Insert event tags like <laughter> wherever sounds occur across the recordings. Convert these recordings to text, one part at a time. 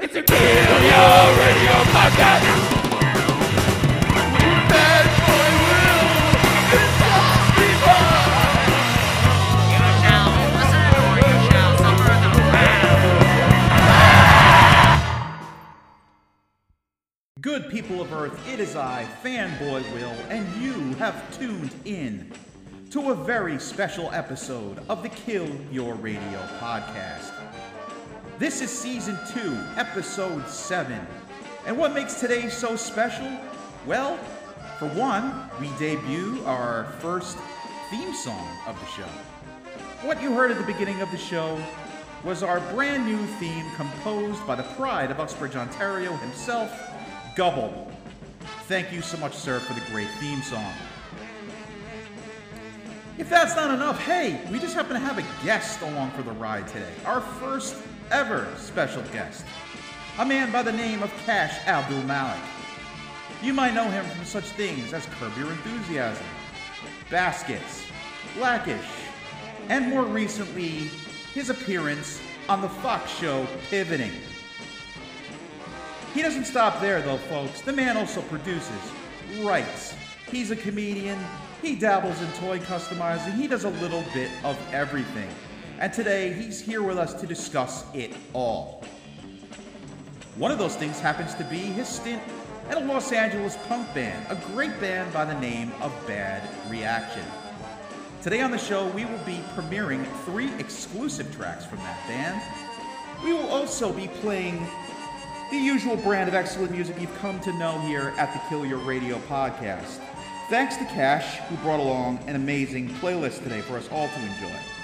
It's a Kill Your Radio podcast. Good people of Earth, it is I, Fanboy Will, and you have tuned in to a very special episode of the Kill Your Radio podcast. This is season 2, episode 7. And what makes today so special? Well, for one, we debut our first theme song of the show. What you heard at the beginning of the show was our brand new theme composed by the pride of Uxbridge, Ontario himself, Gubble. Thank you so much, sir, for the great theme song. If that's not enough, hey, we just happen to have a guest along for the ride today. Our first ever special guest. A man by the name of Kash Abdulmalik. You might know him from such things as Curb Your Enthusiasm, Baskets, Blackish, and more recently, his appearance on the Fox show Pivoting. He doesn't stop there though, folks. The man also produces, writes, he's a comedian, he dabbles in toy customizing, he does a little bit of everything. And today he's here with us to discuss it all. One of those things happens to be his stint at a Los Angeles punk band, a great band by the name of Bad Reaction. Today on the show, we will be premiering three exclusive tracks from that band. We will also be playing the usual brand of excellent music you've come to know here at the Kill Your Radio podcast. Thanks to Kash, who brought along an amazing playlist today for us all to enjoy.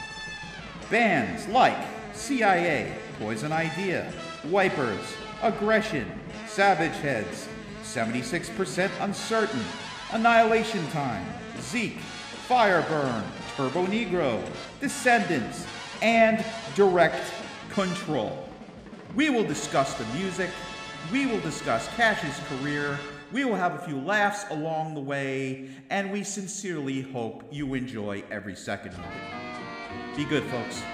Bands like CIA, Poison Idea, Wipers, Aggression, Savage Heads, 76% Uncertain, Annihilation Time, Zeke, Fireburn, Turbo Negro, Descendents, and Direct Control. We will discuss the music, we will discuss Kash's career, we will have a few laughs along the way, and we sincerely hope you enjoy every second of it. Be good, folks.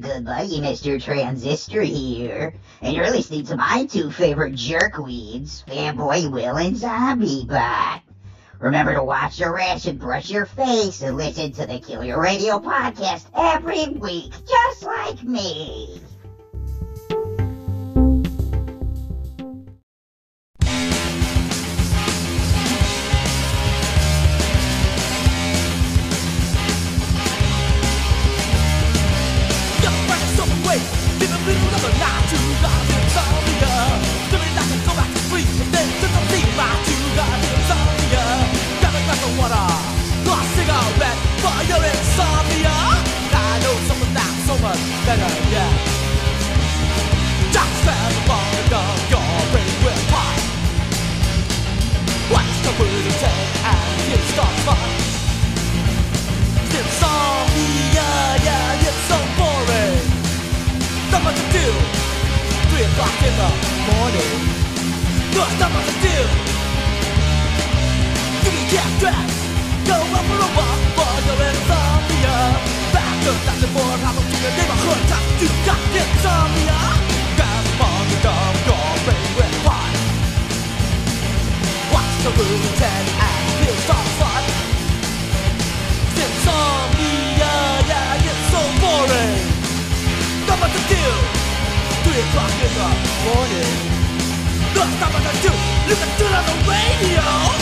Good buddy, Mr. Transistor here, and you're listening to my two favorite jerkweeds, Fanboy Will and Zombie Bot. Remember to wash your ass and brush your face and listen to the Kill Your Radio podcast every week, just like me. My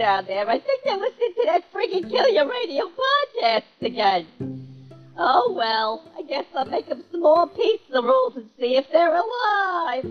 down there. I think they're listening to that friggin' Kill Your Radio podcast again. Oh well, I guess I'll make them some more pizza rolls and see if they're alive.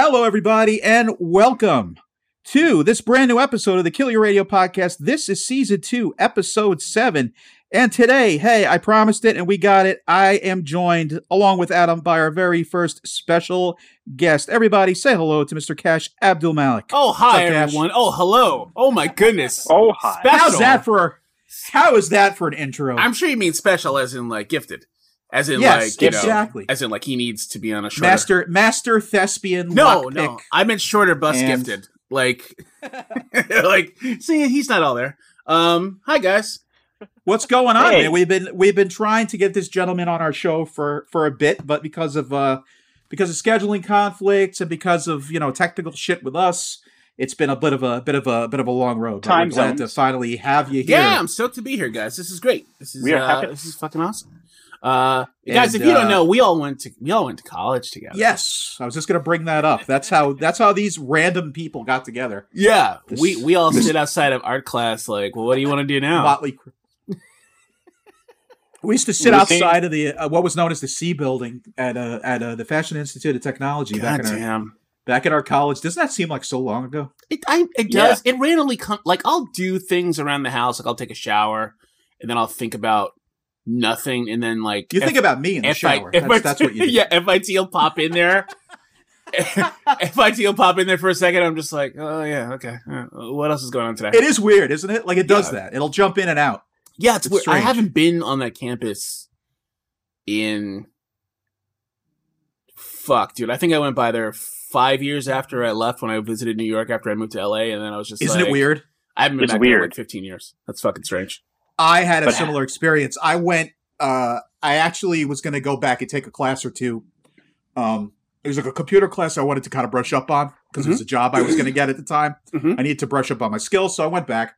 Hello, everybody, and welcome to this brand new episode of the Kill Your Radio podcast. This is season two, episode seven. And today, hey, I promised it and we got it. I am joined, along with Adam, by our very first special guest. Everybody, say hello to Mr. Cash Abdul Malik. Oh, hi, What's up, everyone. Oh, hello. Oh, my goodness. Oh, hi. Special. How's that for? How is that for an intro? I'm sure you mean special as in, like, gifted. As in, Yes, like, you exactly. know, as in, like, he needs to be on a shorter. master, master thespian. No, lockpick. no. I meant shorter bus And- gifted. Like, <laughs> <laughs> like, see, he's not all there. Um, hi, guys. What's going on, Hey. man? We've been we've been trying to get this gentleman on our show for for a bit, but because of uh because of scheduling conflicts and because of you know technical shit with us, it's been a bit of a bit of a bit of a long road. But Time we're glad to finally have you here. Yeah, I'm stoked to be here, guys. This is great. This is, We are uh, happy. this is fucking awesome. Uh, guys, And, if you uh, don't know, we all went to, we all went to college together. Yes, I was just gonna bring that up. That's how that's how these random people got together. Yeah. This- we, we all this- sit outside of art class, like, well, what do you want to do now? Motley. We used to sit We outside of the uh, what was known as the C building at uh, at uh, the Fashion Institute of Technology back God in our, damn. back in our college. Doesn't that seem like so long ago? It I, it Yeah. does. It randomly come like I'll do things around the house, like I'll take a shower, and then I'll think about nothing, and then like You think about me in the if I- shower. if that's, I- that's what you <laughs> do. yeah, FIT will pop in there. <laughs> FIT will pop in there for a second. I'm just like, oh yeah, okay. Uh, what else is going on today? It is weird, isn't it? Like it does Yeah. that. It'll jump in and out. yeah, it's, it's weird. I haven't been on that campus in fuck, dude. I think I went by there five years after I left when I visited New York after I moved to LA, and then I was just Isn't like, it weird? I haven't been It's back there in, weird. like 15 years. That's fucking strange. I had a But- similar experience. I went. uh I actually was going to go back and take a class or two. Um, it was like a computer class I wanted to kind of brush up on because it was a job I was going to get at the time. Mhm. I needed to brush up on my skills, so I went back.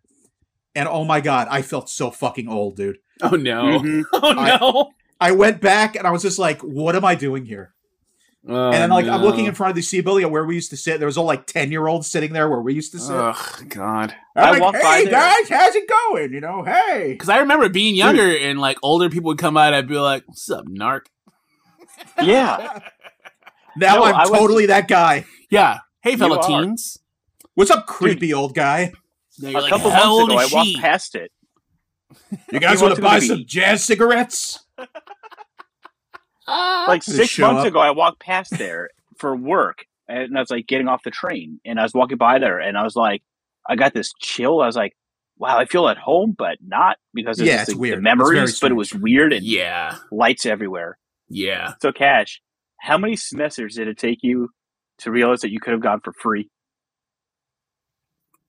And oh my god, I felt so fucking old, dude. Oh no! Mhm. <laughs> Oh I- no! I went back and I was just like, "What am I doing here?" Oh, and then like I'm looking in front of the C building where we used to sit. There was all like ten year olds sitting there where we used to sit. Oh God! I'm I like, walked hey by there. guys, how's it going? You know, hey. Because I remember being younger and like older people would come out. I'd be like, "What's up, narc?" Yeah. <laughs> Now No, I'm I was- totally that guy. Yeah. Hey, fellow are. teens. What's up, creepy old guy? Now A like, couple "How months ago, I is walked past it. You guys want to to buy some jazz cigarettes? <laughs> Ah. Like six months up? ago, I walked <laughs> past there for work, and I was like getting off the train, and I was walking by there, and I was like, I got this chill. I was like, wow, I feel at home, but not because of Yeah, it's the, weird. the memories, but it was weird and Yeah. lights everywhere. Yeah. So, Kash, how many semesters did it take you to realize that you could have gone for free?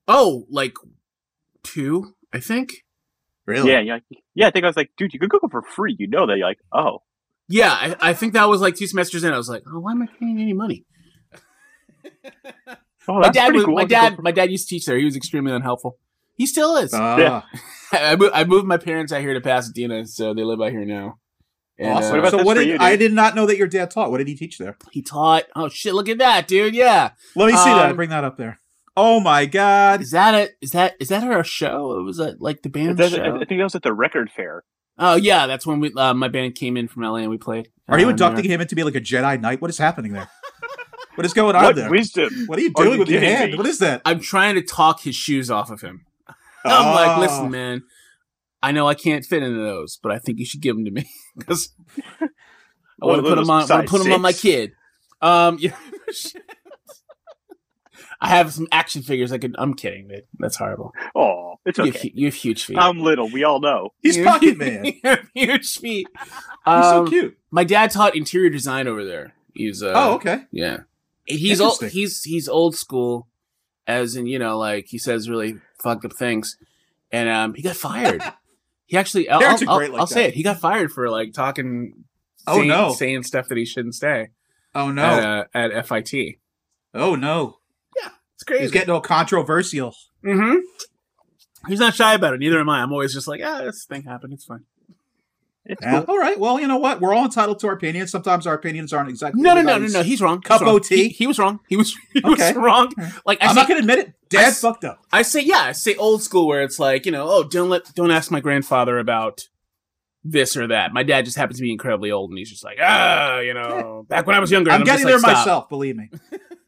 Oh, like two, I think. Really? Yeah, yeah, yeah. I think I was like, dude, you could go for free. You know that. You're like, oh, Yeah, I, I think that was like two semesters in. I was like, oh, why am I paying any money? <laughs> oh, my dad, pretty was, cool. my I could go dad, my dad used to teach there. He was extremely unhelpful. He still is. Ah, Yeah. <laughs> I, mo- I moved my parents out here to Pasadena, so they live out here now. And, awesome. What about so what did you. I did not know that your dad taught. What did he teach there? he taught. Oh shit! Look at that, dude. Yeah. Let me see that. Um, Bring that up there. Oh my god. Is that it? Is that is that our show? It was a, like the band does- I think that was at the record fair. Oh yeah, that's when we uh, my band came in from LA and we played. Are you uh, inducting New York. him into be like a Jedi Knight? What is happening there? what is going on What there? wisdom? what are you are doing you with your hand? me? What is that? I'm trying to talk his shoes off of him. I'm like, Oh. listen, man. I know I can't fit into those, but I think you should give them to me <laughs> because I want to put them on. Want to put them on my kid. Um, <laughs> yeah. I have some action figures. I could. I'm kidding, man. That's horrible. Oh, it's You, have, okay. you have huge feet. I'm little. We all know. He's You have- Pocket <laughs> Man. He's you have huge feet. He's so Um, cute. My dad taught interior design over there. He's uh, oh, okay. Yeah. He's old he's he's old school as in, you know, like he says really fucked up things. And um he got fired. <laughs> he actually I'll, I'll, great I'll- like I'll say it. He got fired for like talking Oh, saying, no. saying stuff that he shouldn't say Oh no. at, uh, at FIT. oh no. Yeah, it's crazy. He's getting all controversial. mm-hmm. He's not shy about it, neither am I. I'm always just like, ah, this thing happened, it's fine. It's Yeah. cool. All right. Well, you know what? We're all entitled to our opinions. Sometimes our opinions aren't exactly. No, no, no, no, no. He's wrong. Cup wrong. of tea? He, he was wrong. He was he Okay. was wrong. Like I I'm say, not going to admit it. I Dad s- fucked up. I say yeah, I say old school where it's like, you know, oh, don't let don't ask my grandfather about this or that. My dad just happens to be incredibly old and he's just like, ah, you know, back when I was younger. and I'm just getting there like, "Stop." myself. Believe me. <laughs>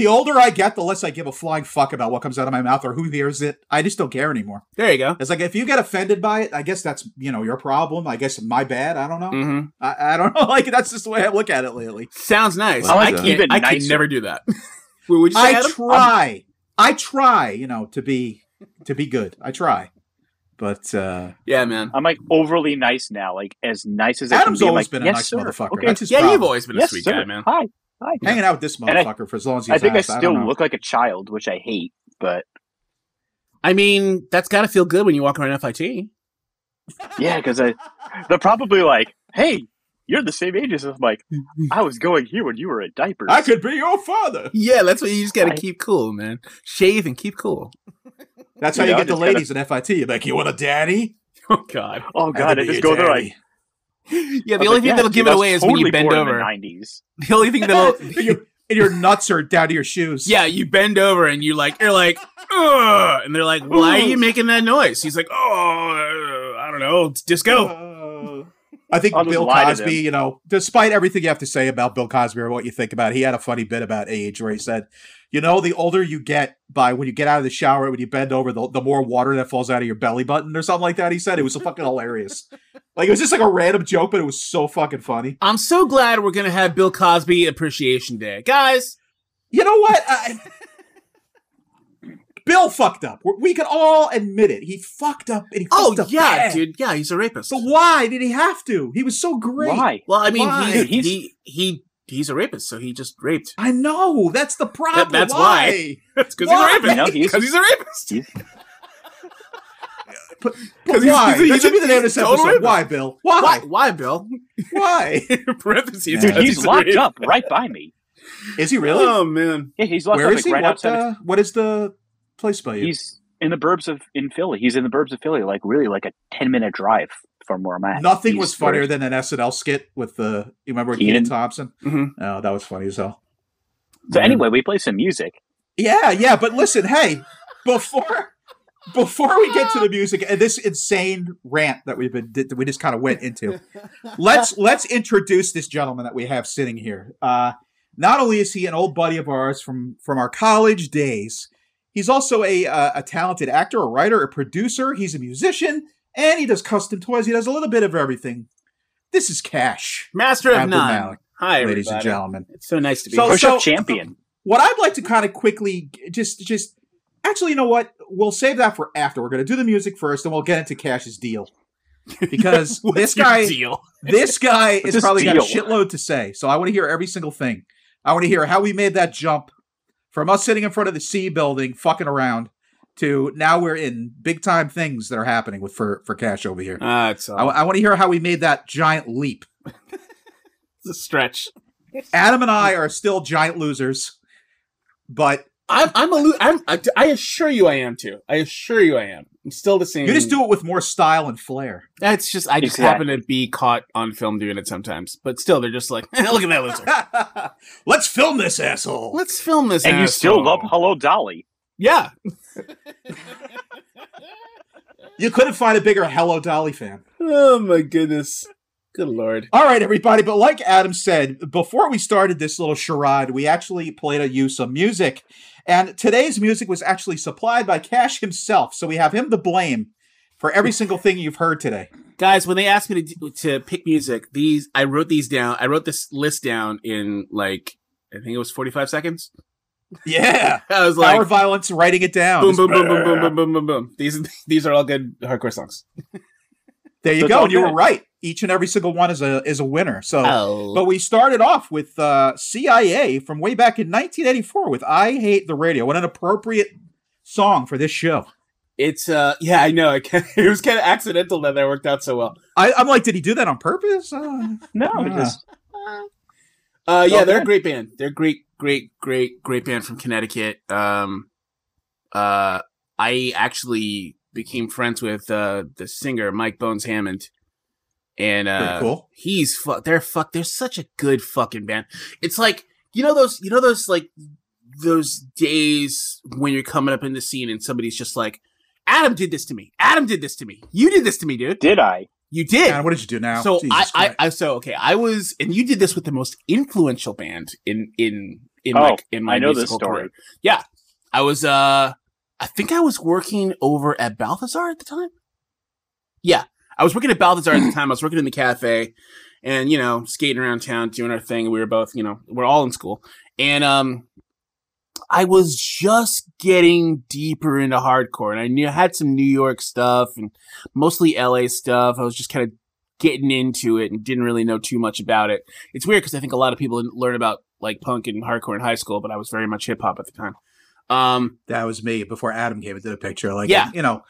The older I get, the less I give a flying fuck about what comes out of my mouth or who hears it. I just don't care anymore. There you go. It's like if you get offended by it, I guess that's you know your problem. I guess my bad. I don't know. hmm I, I don't know. <laughs> Like that's just the way I look at it lately. Sounds nice. Well, I like can't. I can never do that. <laughs> Would you say, I Adam? try. I try. You know to be to be good. I try. But uh yeah, man. I'm like overly nice now, like as nice as I Adam's can be. Always like, been a yes, nice sir. motherfucker. Okay. That's his Yeah, problem. you've always been a yes, sweet sir. guy, man. Hi, hi. hanging out with this And I- motherfucker for as long as he's I think I still don't look like a child, which I hate. But I mean, that's got to feel good when you walk around FIT. yeah, because I, they're probably like, "Hey, you're the same age as us." I'm like, <laughs> I was going here when you were in diapers. I could be your father. Yeah, that's what you just got to I- keep cool, man. Shave and keep cool. That's how You you know, get the just gotta- ladies in FIT. You're like, you want a daddy? <laughs> Oh God. Oh God, I Have to be just a go there daddy. like. <laughs> Yeah, the only like, thing yeah, that'll dude, give it was away is when you bend over. In the 90s. <laughs> The only thing that'll <laughs> and, your, and your nuts are down to your shoes. Yeah, you bend over and you like you're like, Ugh! and they're like, "Why are you making that noise?" He's like, "Oh, uh, I don't know, it's disco." Uh, I think I'll Bill Cosby, you know, despite everything you have to say about Bill Cosby or what you think about it, he had a funny bit about age where he said, you know, the older you get by when you get out of the shower, when you bend over, the, the more water that falls out of your belly button or something like that. He said it was so fucking hilarious. <laughs> Like it was just like a random joke, but it was so fucking funny. I'm so glad we're gonna have Bill Cosby Appreciation Day, guys. You know what? I, Bill fucked up. We- We can all admit it. He fucked up and he Oh fucked up yeah, bad. dude. Yeah, he's a rapist. But why did he have to? He was so great. Why? Well, I mean, Why? he, he he he's a rapist, so he just raped. I know. That's the problem. that's why. <laughs> That's because Why? he's a rapist. You he's- Because he's a rapist. He's- <laughs> But, <laughs> 'Cause but why? he's a- that should be the name of this he's a total episode. rapist. Why, Bill? Why? Why? Why, Bill? Why? Parentheses. Dude, Dude, because he's locked up right by me. Is he really? Oh man. Yeah, he's locked Where up is like he? right what, outside. of- uh, what is the place by you? He's in the burbs of in Philly. He's in the burbs of Philly, like really like a ten minute drive from where I'm at. Nothing He's was funnier than an SNL skit with the. You remember Kenan? Kenan Thompson? Mhm. Oh, that was funny as hell. So anyway, we play some music. Yeah, yeah, but listen, hey, before before we get to the music and this insane rant that we've been that we just kind of went into, <laughs> let's let's introduce this gentleman that we have sitting here. Uh, not only is he an old buddy of ours from from our college days, he's also a uh, a talented actor, a writer, a producer. He's a musician, and he does custom toys. He does a little bit of everything. This is Kash, Master of Abdul none. Malik, Hi, ladies and gentlemen. It's so nice to be So- here. Push up champion. what I'd like to kind of quickly just just actually, you know what? We'll save that for after. We're going to do the music first, and we'll get into Kash's deal because <laughs> this guy, deal? this guy is his probably got a deal? shitload to say. So I want to hear every single thing. I want to hear how we made that jump from us sitting in front of the C building, fucking around, to now we're in big time things that are happening with for for Kash over here. Uh, I, want to hear how we made that giant leap. <laughs> it's a stretch. Adam and I are still giant losers, but I'm I'm a lo- I'm I, I assure you I am too. I assure you I am. I'm still the same. you just do it with more style and flair. That's just I just happen to be caught on film doing it sometimes. But still, they're just like, <laughs> look at that loser. <laughs> Let's film this asshole. Let's film this. Asshole. And you still love Hello Dolly. Yeah. You couldn't find a bigger Hello Dolly fan. Oh my goodness. Good lord. All right, everybody. But like Adam said, before we started this little charade, we actually played a you some music. And today's music was actually supplied by Kash himself. So we have him to blame for every single thing you've heard today. Guys, when they asked me to to pick music, these I wrote these down. I wrote this list down in like I think it was 45 seconds. Yeah. <laughs> I was Power like violence, writing it down. boom boom boom boom boom boom boom boom boom. These these are all good hardcore songs. There you That's go. And you were right. Each and every single one is a is a winner. So Oh. But we started off with uh, CIA from way back in 1984 with "I Hate the Radio." What an appropriate song for this show. It's uh yeah, I know. It, <laughs> it was kind of accidental that that worked out so well. I, I'm like, did he do that on purpose? Uh, No, Ah. just Uh yeah, they're a great band. They're a great great great great band from Connecticut. Um uh I actually became friends with uh the singer Mike Bones Hammond. And uh cool. he's fu- they're fuck they're such a good fucking band. It's like you know those you know those like those days when you're coming up in the scene and somebody's just like Adam did this to me. Adam did this to me. You did this to me, dude. did I? You did. Man, what did you do now? So I, I, I, so okay, I was, and you did this with the most influential band in in in my Oh, in my I know this musical story. career. Yeah, I was. uh I think I was working over at Balthazar at the time. Yeah, I was working at Balthazar at the <clears throat> time. I was working in the cafe, and you know, skating around town, doing our thing. We were both, you know, we're all in school, and um, I was just getting deeper into hardcore, and I knew I had some New York stuff and mostly LA stuff. I was just kind of getting into it and didn't really know too much about it. It's weird because I think a lot of people learn about like punk and hardcore in high school, but I was very much hip hop at the time. Um, That was me before Adam came into the picture. Like, Yeah. you know,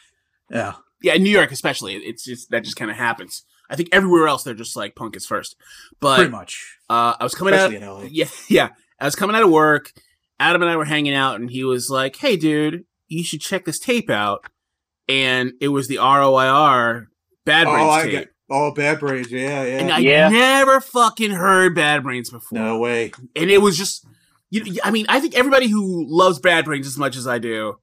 yeah. Yeah, in New York especially, it's just that just kind of happens. I think everywhere else they're just like punk is first, but pretty much. Uh, I was coming Especially out. in LA. Yeah, <laughs> yeah. I was coming out of work. Adam and I were hanging out, and he was like, "Hey, dude, you should check this tape out." And it was the ROIR Bad Brains oh, I tape, get, oh, Bad Brains. Yeah, yeah. and I Yeah. never fucking heard Bad Brains before. no way. And it was just, you. I mean, I think everybody who loves Bad Brains as much as I do,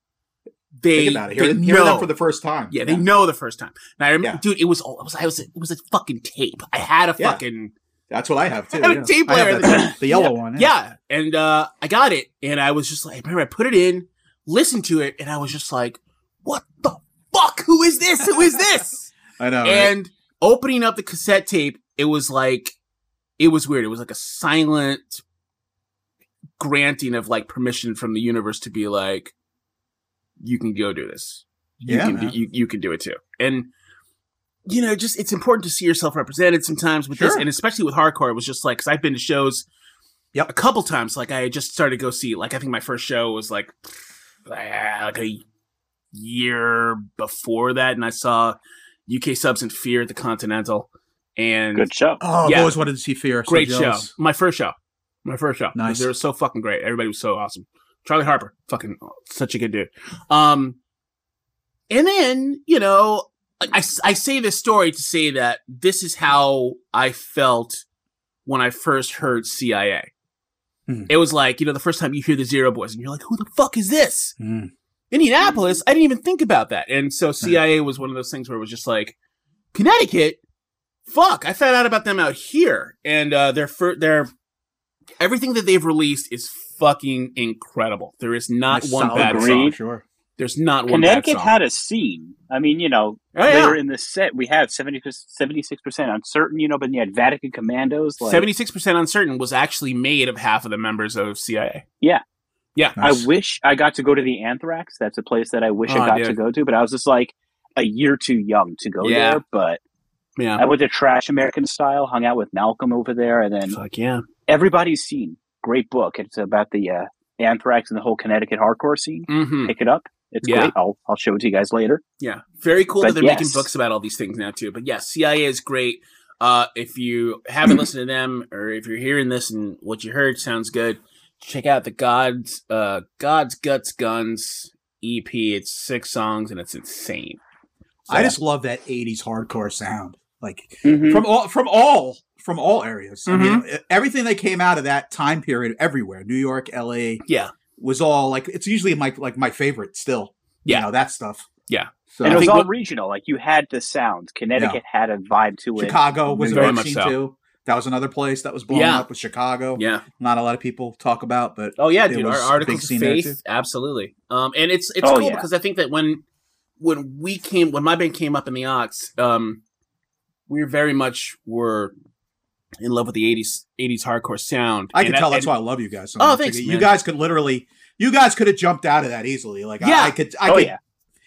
they, Think about it. they Hearing, hearing know for the first time. yeah, they know the first time. And I remember, Yeah. dude, it was, it was, I was, it was a fucking tape. I had a Yeah. fucking. That's what I have too. <laughs> I have a yeah. tape player that- the yellow one. Yeah. And uh, I got it. And I was just like, I remember I put it in, listened to it, and I was just like, what the fuck? Who is this? Who is this? <laughs> I know. right? and opening up the cassette tape, it was like, it was weird. It was like a silent granting of like permission from the universe to be like, you can go do this. You Yeah, can do, you, you can do it too. And you know, just it's important to see yourself represented sometimes with this, and especially with hardcore. It was just like because I've been to shows, Yep. a couple times. Like I had just started to go see. Like I think my first show was like like a year before that, and I saw UK Subs and Fear at the Continental, and Good show. oh, I've always wanted to see Fear. So great show. My first show, my first show. Nice. They were so fucking great. Everybody was so awesome. Charlie Harper, fucking such a good dude. Um, and then you know, I, I say this story to say that this is how I felt when I first heard CIA. Hmm. It was like you know the first time you hear the Zero Boys and you're like, who the fuck is this? Mm. Indianapolis, I didn't even think about that. And so CIA was one of those things where it was just like, Connecticut, fuck, I found out about them out here. And uh, their fir- their everything that they've released is fucking incredible. There is not Nice one solid bad Agreed. song. Sure. There's not one bad Connecticut had a scene. I mean, you know, oh, yeah. later in the set, we had 70, 76% uncertain, you know, but you had Vatican Commandos. Like, 76% uncertain was actually made of half of the members of CIA. Yeah, Nice. I wish I got to go to the Anthrax. That's a place that I wish Oh, I got dude. to go to, but I was just like a year too young to go Yeah. there. But Yeah. I went to Trash American Style, hung out with Malcolm over there, and then Fuck yeah. Everybody's Scene. Great book. It's about the uh, Anthrax and the whole Connecticut hardcore scene. hmm Pick it up. It's Yeah. great. I'll I'll show it to you guys later. Yeah, very cool But that they're yes. making books about all these things now too. But yes, CIA is great. Uh, if you haven't listened to them, or if you're hearing this and what you heard sounds good, check out the God's uh, God's Guts Guns EP. It's six songs and it's insane. I just love that '80s hardcore sound. Like Mhm. from all from all from all areas. I mean, e, everything that came out of that time period, everywhere, New York, L.A. Yeah, was all like it's usually my like my favorite still. Yeah. you know that stuff. Yeah. so and it was all what- regional. Like you had the sounds. Connecticut had a vibe to it. Chicago was Very big much so. too. That was another place that was blowing Yeah. up with Chicago. yeah. Not a lot of people talk about, but Oh yeah, It dude. Our was a articles of faith, absolutely. Um, and it's it's Oh, cool yeah. because I think that when when we came when my band came up in the Ox, um, we very much were in love with the '80s '80s hardcore sound. I can And tell that's and- why I love you guys. So Oh, much. thanks, Like, man. You guys could literally, you guys could have jumped out of that easily. Like Yeah. I, I could, I oh could. yeah.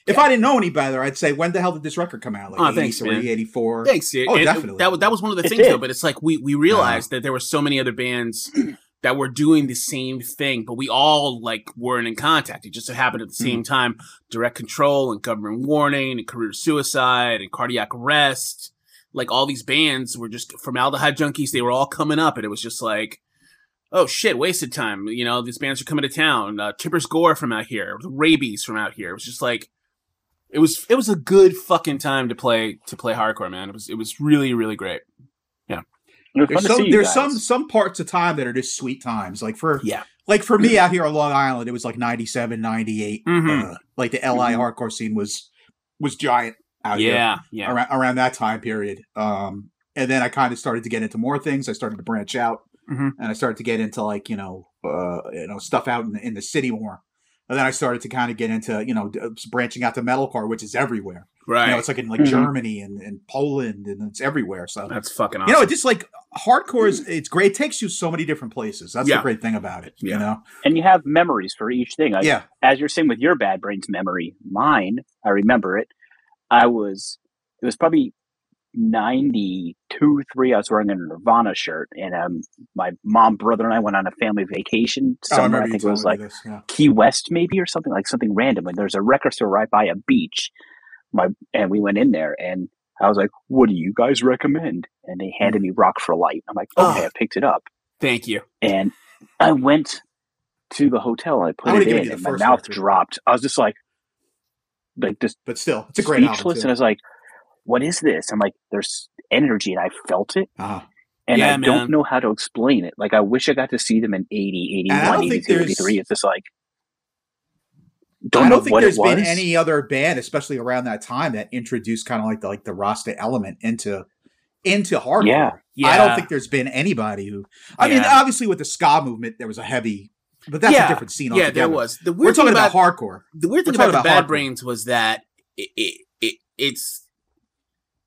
If I didn't know any better, I'd say when the hell did this record come out? Like Oh, thanks, 83, man. 84. Thanks, dude. Oh, And definitely. That was that was one of the It things though. But it's like we we realized that there were so many other bands <clears throat> that were doing the same thing, but we all like weren't in contact. It just so happened at the same mm-hmm. time. Direct Control and Government Warning and Career Suicide and Cardiac Arrest. Like all these bands were just formaldehyde junkies. They were all coming up, and it was just like. Oh shit! Wasted time. You know these bands are coming to town. Uh, Tipper's Gore from out here. Rabies from out here. It was just like it was it was a good fucking time to play to play hardcore, man. It was it was really really great. Yeah, There's some there's guys. some some parts of time that are just sweet times. Like for Yeah. like for me out here on Long Island, it was like 97, 98. Mhm. Uh, like the LI hardcore scene was was giant out here Yeah, yeah, around around that time period. Um, and then I kind of started to get into more things. I started to branch out Mhm. and I started to get into like you know uh, you know stuff out in the, in the city more. And then I started to kind of get into you know d- branching out to metalcore, which is everywhere. Right. You know, it's like in like Mhm. Germany and, and Poland, and it's everywhere. So That's fucking awesome. you know, it just like hardcore is it's great. It takes you so many different places. That's Yeah. the great thing about it. Yeah. You know, and you have memories for each thing. Like, yeah, as you're saying with your bad brains memory, mine, I remember it. I was, it was probably 92, 3. I was wearing a Nirvana shirt, and um, my mom, brother, and I went on a family vacation Oh, I somewhere. I, think it was like this. Yeah. Key West, maybe, or something like something random. And there's a record store right by a beach. My and we went in there, and I was like, "What do you guys recommend?" And they handed me Rock for Light. I'm like, "Okay," Oh. I picked it up, Thank you. and I went to the hotel and I put it in, and my mouth record. dropped. I was just like, like just But still, it's a great album. speechless, too. and I was like, "What is this?" I'm like, "There's energy," and I felt it, Uh-huh. and Yeah, I man. don't know how to explain it. Like, I wish I got to see them in 80, 81, 82, 83. It's just like. Don't I know don't think what there's it was. been any other band, especially around that time, that introduced kind of like the like the Rasta element into into hardcore. Yeah. yeah. I don't think there's been anybody who. I mean, obviously with the ska movement, there was a heavy, but that's yeah. a different scene Altogether. Yeah, there was. The We're talking about, about, hardcore. the weird thing about about Bad hardcore. Brains was that it, it, it it's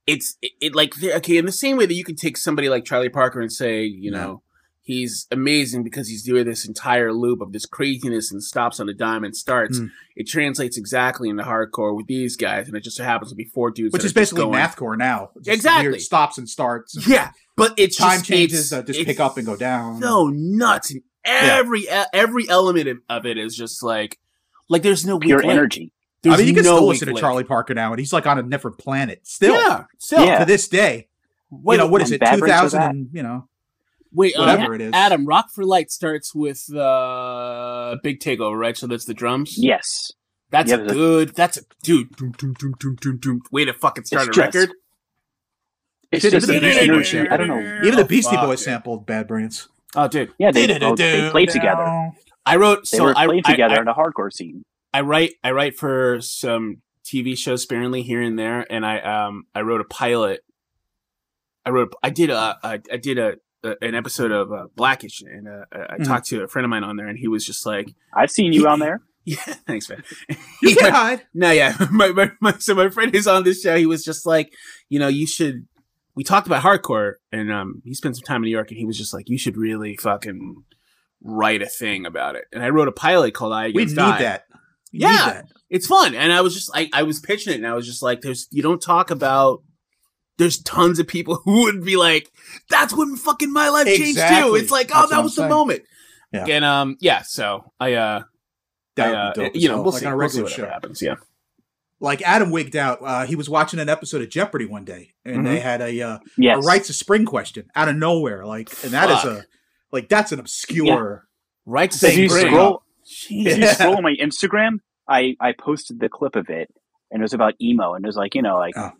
it's it, it like okay in the same way that you can take somebody like Charlie Parker and say you Yeah. know he's amazing because he's doing this entire loop of this craziness and stops on a dime and starts. Mm. It translates exactly into hardcore with these guys, and it just so happens to be four dudes, Which is basically going- mathcore now. Just Exactly. stops and starts. and Yeah, but it's time just, changes it's- that just pick up and go down. so nuts and every e- every element of, of it is just like like there's no pure weak link. energy. There's I mean, you can no still listen to link. Charlie Parker now, and he's like on a different planet still. Yeah, still. Yeah. To this day, Wait, you know what is it? Bad Two Brains are thousand, that. and you know, Wait, um, whatever it is. Adam, Rock for Light starts with uh, Big Takeover, right? So that's the drums. Yes. that's yeah, a but the- good. That's a dude. Doom, doom, doom, doom, doom, doom. Way to fucking start It's a just- record. It's Did just even an the Beastie energy. Boys I don't know. even the Beastie fuck, Boys sampled Bad Brains. Oh, dude, Yeah, they, oh, they played together. I wrote. They so were I, played I- together I, in a hardcore scene. I write. I write for some TV shows sparingly here and there, and I um I wrote a pilot. I wrote. I did a. I, I did a, a an episode of uh, Blackish, and uh, I Mhm. talked to a friend of mine on there, and he was just like, I've seen you on there. <laughs> "Yeah, thanks, man." You He can went- hide. No, yeah. <laughs> My, my, my, so my friend who's on this show, he was just like, you know, you should. We talked about hardcore, and um, he spent some time in New York, and he was just like, you should really fucking write a thing about it. And I wrote a pilot called "I We Against need I." that. We Yeah. need that. It's fun, and I was just, I, I was pitching it, and I was just like, there's, you don't talk about. There's tons of people <laughs> who would be like, "That's when fucking my life changed too." It's like, oh, That's that what was I'm the saying. moment. Yeah. And um, yeah. So I, uh, That I, would uh, be dope. as you know, hell, we'll like see. on a We'll see regular whatever show. happens. Yeah. Like Adam wigged out. Uh, he was watching an episode of Jeopardy one day, and they had a uh, Yes. a Rites of Spring question out of nowhere. Like, and that is Fuck. a like that's an obscure. Right to If If spring. scroll, Jeez. if you scroll on my Instagram, I I posted the clip of it, and it was about emo, and it was like you know like. Oh.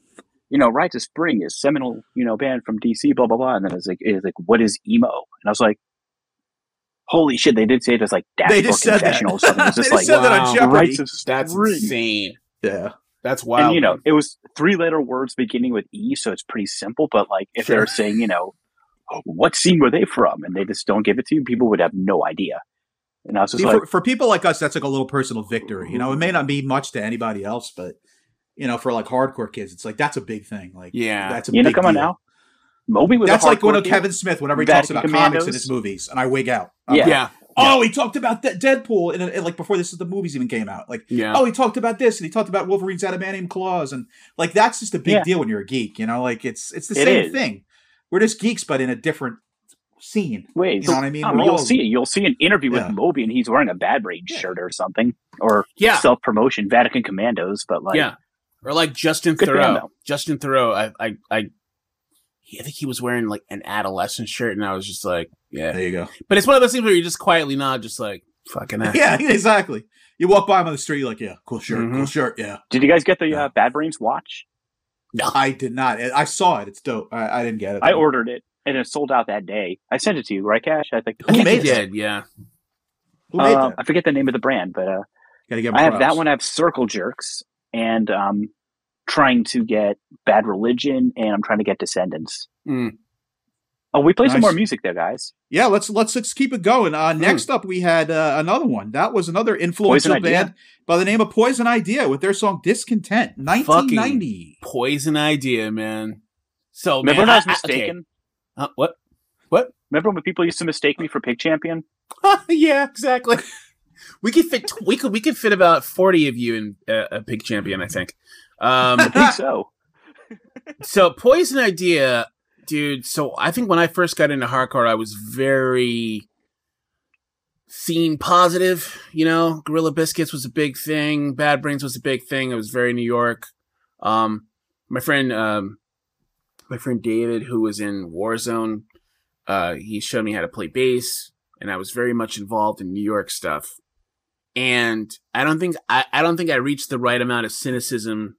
You know, Rites of Spring is seminal, you know, band from DC, blah blah blah. And then it's like, it's like, what is emo? And I was like, holy shit! They did say it as like They dashboard just said that. confessional or something. It's <laughs> they just just like, said that on Jeopardy. Rites of That's Spring. insane. Yeah. That's wild. And you know, it was three letter words beginning with E, so it's pretty simple. But like, if Sure. they're saying, you know, oh, what scene were they from, and they just don't give it to you, people would have no idea. And I was just See, like, for, for people like us, that's like a little personal victory. You know, it mm-hmm. may not mean much to anybody else, but you know, for like hardcore kids, it's like that's a big thing. Like, Yeah. that's a you know, big come on deal. now, Moby was. That's a like one hardcore of. Kevin Smith whenever he talks Vatican about comics in his movies, and I wig out. I'm Yeah. like, yeah. Oh, he talked about De- Deadpool, and, and like before this, the movies even came out. Like, Yeah. oh, he talked about this, and he talked about Wolverine's adamantium claws, and like that's just a big Yeah. deal when you're a geek. You know, like it's it's the It same is. thing. We're just geeks, but in a different scene. Wait, You know what I mean? um, We're you'll all- see it. You'll see an interview Yeah. with Moby, and he's wearing a Bad Brain Yeah. shirt or something, or Yeah. self promotion, Vatican Commandos. But like, yeah. Or like Justin Good Theroux. though. Justin Theroux. I, I, I, I think he was wearing like an adolescent shirt, and I was just like, yeah. There you go. But it's one of those things where you just quietly nod, just like fucking. <laughs> A. Yeah, exactly. You walk by him on the street, you're like, yeah, cool shirt, cool Mhm. shirt. Yeah, did you guys get the Yeah. uh, Bad Brains watch? No. I did not. I saw it. It's dope. I, I didn't get it. I ordered it, and it sold out that day. I sent it to you, right, Kash? I think. I think made it? did. Yeah. Who made Uh, that? I forget the name of the brand, but uh, Gotta give him I have that one. I have Circle Jerks, and um, trying to get Bad Religion, and I'm trying to get Descendents. Mm. Oh, we play some more music there, guys. Yeah, let's let's let's keep it going. Uh, next up, we had uh, another one. That was another influential Poison Idea? band by the name of Poison Idea with their song "Discontent," 1990. Poison idea, man. So Remember man, when I was okay. mistaken? Uh, what? What? Remember when people used to mistake me for Pig Champion? <laughs> yeah, exactly. We could fit. We could. We could fit about forty of you in uh, a pig champion. I think. Um, <laughs> I think so. <laughs> so poison idea, dude. So I think when I first got into hardcore, I was very scene positive. You know, Gorilla Biscuits was a big thing. Bad Brains was a big thing. It was very New York. Um, my friend, um, my friend David, who was in Warzone, uh, he showed me how to play bass, and I was very much involved in New York stuff. And I don't think I, I don't think I reached the right amount of cynicism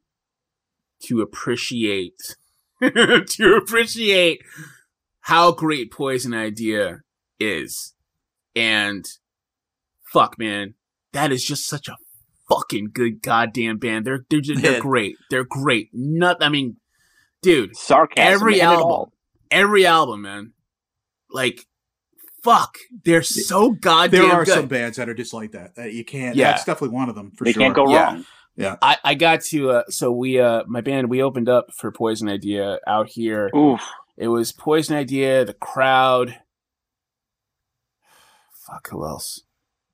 to appreciate <laughs> to appreciate how great Poison Idea is. And fuck man, that is just such a fucking good goddamn band. They're they're just, they're great. They're great. Not I mean, dude, Sarcasm. every album, every album, man. Like fuck, they're so goddamn There are good. some bands that are just like that. That you can't. Yeah. That's definitely one of them for They sure. can't go Yeah. wrong. I, I got to uh so we uh my band we opened up for Poison Idea out here. Oof. It was Poison Idea, the crowd. Fuck who else?